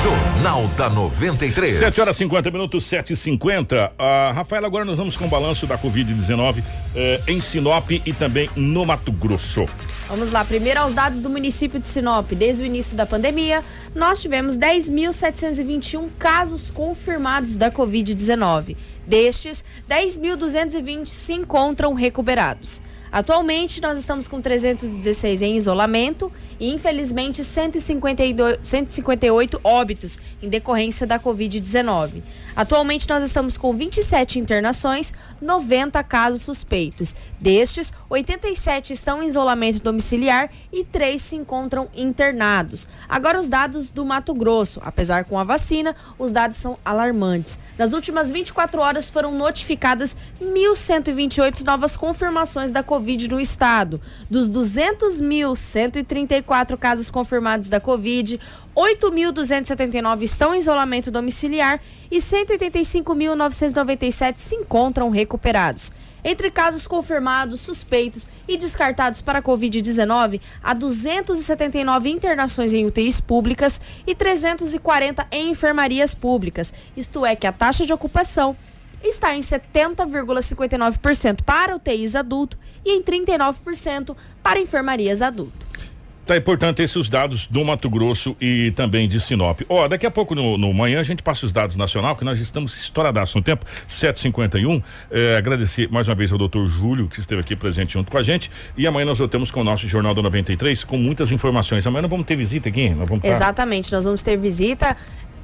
Jornal da 93. 7 horas 50 minutos, 7 e 50 uh, Rafael, agora nós vamos com o balanço da Covid-19 eh, em Sinop e também no Mato Grosso. Vamos lá, primeiro aos dados do município de Sinop. Desde o início da pandemia, nós tivemos 10.721 casos confirmados da Covid-19. Destes, 10.220 se encontram recuperados. Atualmente, nós estamos com 316 em isolamento e, infelizmente, 152, 158 óbitos em decorrência da Covid-19. Atualmente, nós estamos com 27 internações, 90 casos suspeitos. Destes, 87 estão em isolamento domiciliar e 3 se encontram internados. Agora, os dados do Mato Grosso. Apesar com a vacina, os dados são alarmantes. Nas últimas 24 horas foram notificadas 1.128 novas confirmações da Covid no estado. Dos 200.134 casos confirmados da Covid, 8.279 estão em isolamento domiciliar e 185.997 se encontram recuperados. Entre casos confirmados, suspeitos e descartados para a Covid-19, há 279 internações em UTIs públicas e 340 em enfermarias públicas. Isto é, que a taxa de ocupação está em 70,59% para UTIs adulto e em 39% para enfermarias adulto. Tá importante esses os dados do Mato Grosso e também de Sinop. Ó, oh, daqui a pouco no, no manhã a gente passa os dados nacional, que nós estamos estouradaço no tempo, 751. É, agradecer mais uma vez ao doutor Júlio, que esteve aqui presente junto com a gente. E amanhã nós voltamos com o nosso Jornal do 93 com muitas informações. Amanhã nós vamos ter visita aqui? Nós vamos Exatamente, nós vamos ter visita.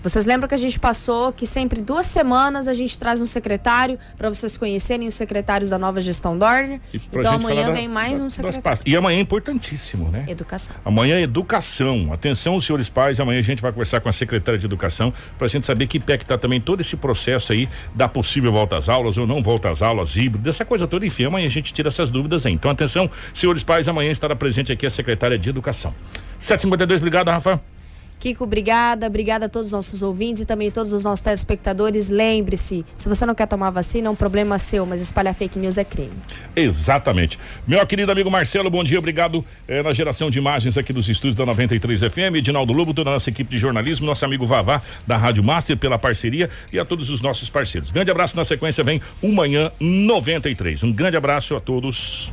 Vocês lembram que a gente passou que sempre duas semanas a gente traz um secretário para vocês conhecerem os secretários da nova gestão Dorner. Então amanhã vem da, mais um secretário. E amanhã é importantíssimo, né? Educação. Amanhã é educação. Atenção, senhores pais. Amanhã a gente vai conversar com a secretária de educação para a gente saber que pé que está também todo esse processo aí da possível volta às aulas ou não volta às aulas, híbrido, essa coisa toda. Enfim, amanhã a gente tira essas dúvidas aí. Então atenção, senhores pais. Amanhã estará presente aqui a secretária de educação. 752, obrigado, Rafa. Kiko, obrigada. Obrigada a todos os nossos ouvintes e também a todos os nossos telespectadores. Lembre-se, se você não quer tomar vacina, é um problema seu, mas espalhar fake news é crime. Exatamente. Meu querido amigo Marcelo, bom dia. Obrigado eh, na geração de imagens aqui dos estúdios da 93 FM. Edinaldo Lobo, toda a nossa equipe de jornalismo, nosso amigo Vavá, da Rádio Master, pela parceria e a todos os nossos parceiros. Grande abraço. Na sequência vem o Manhã 93. Um grande abraço a todos.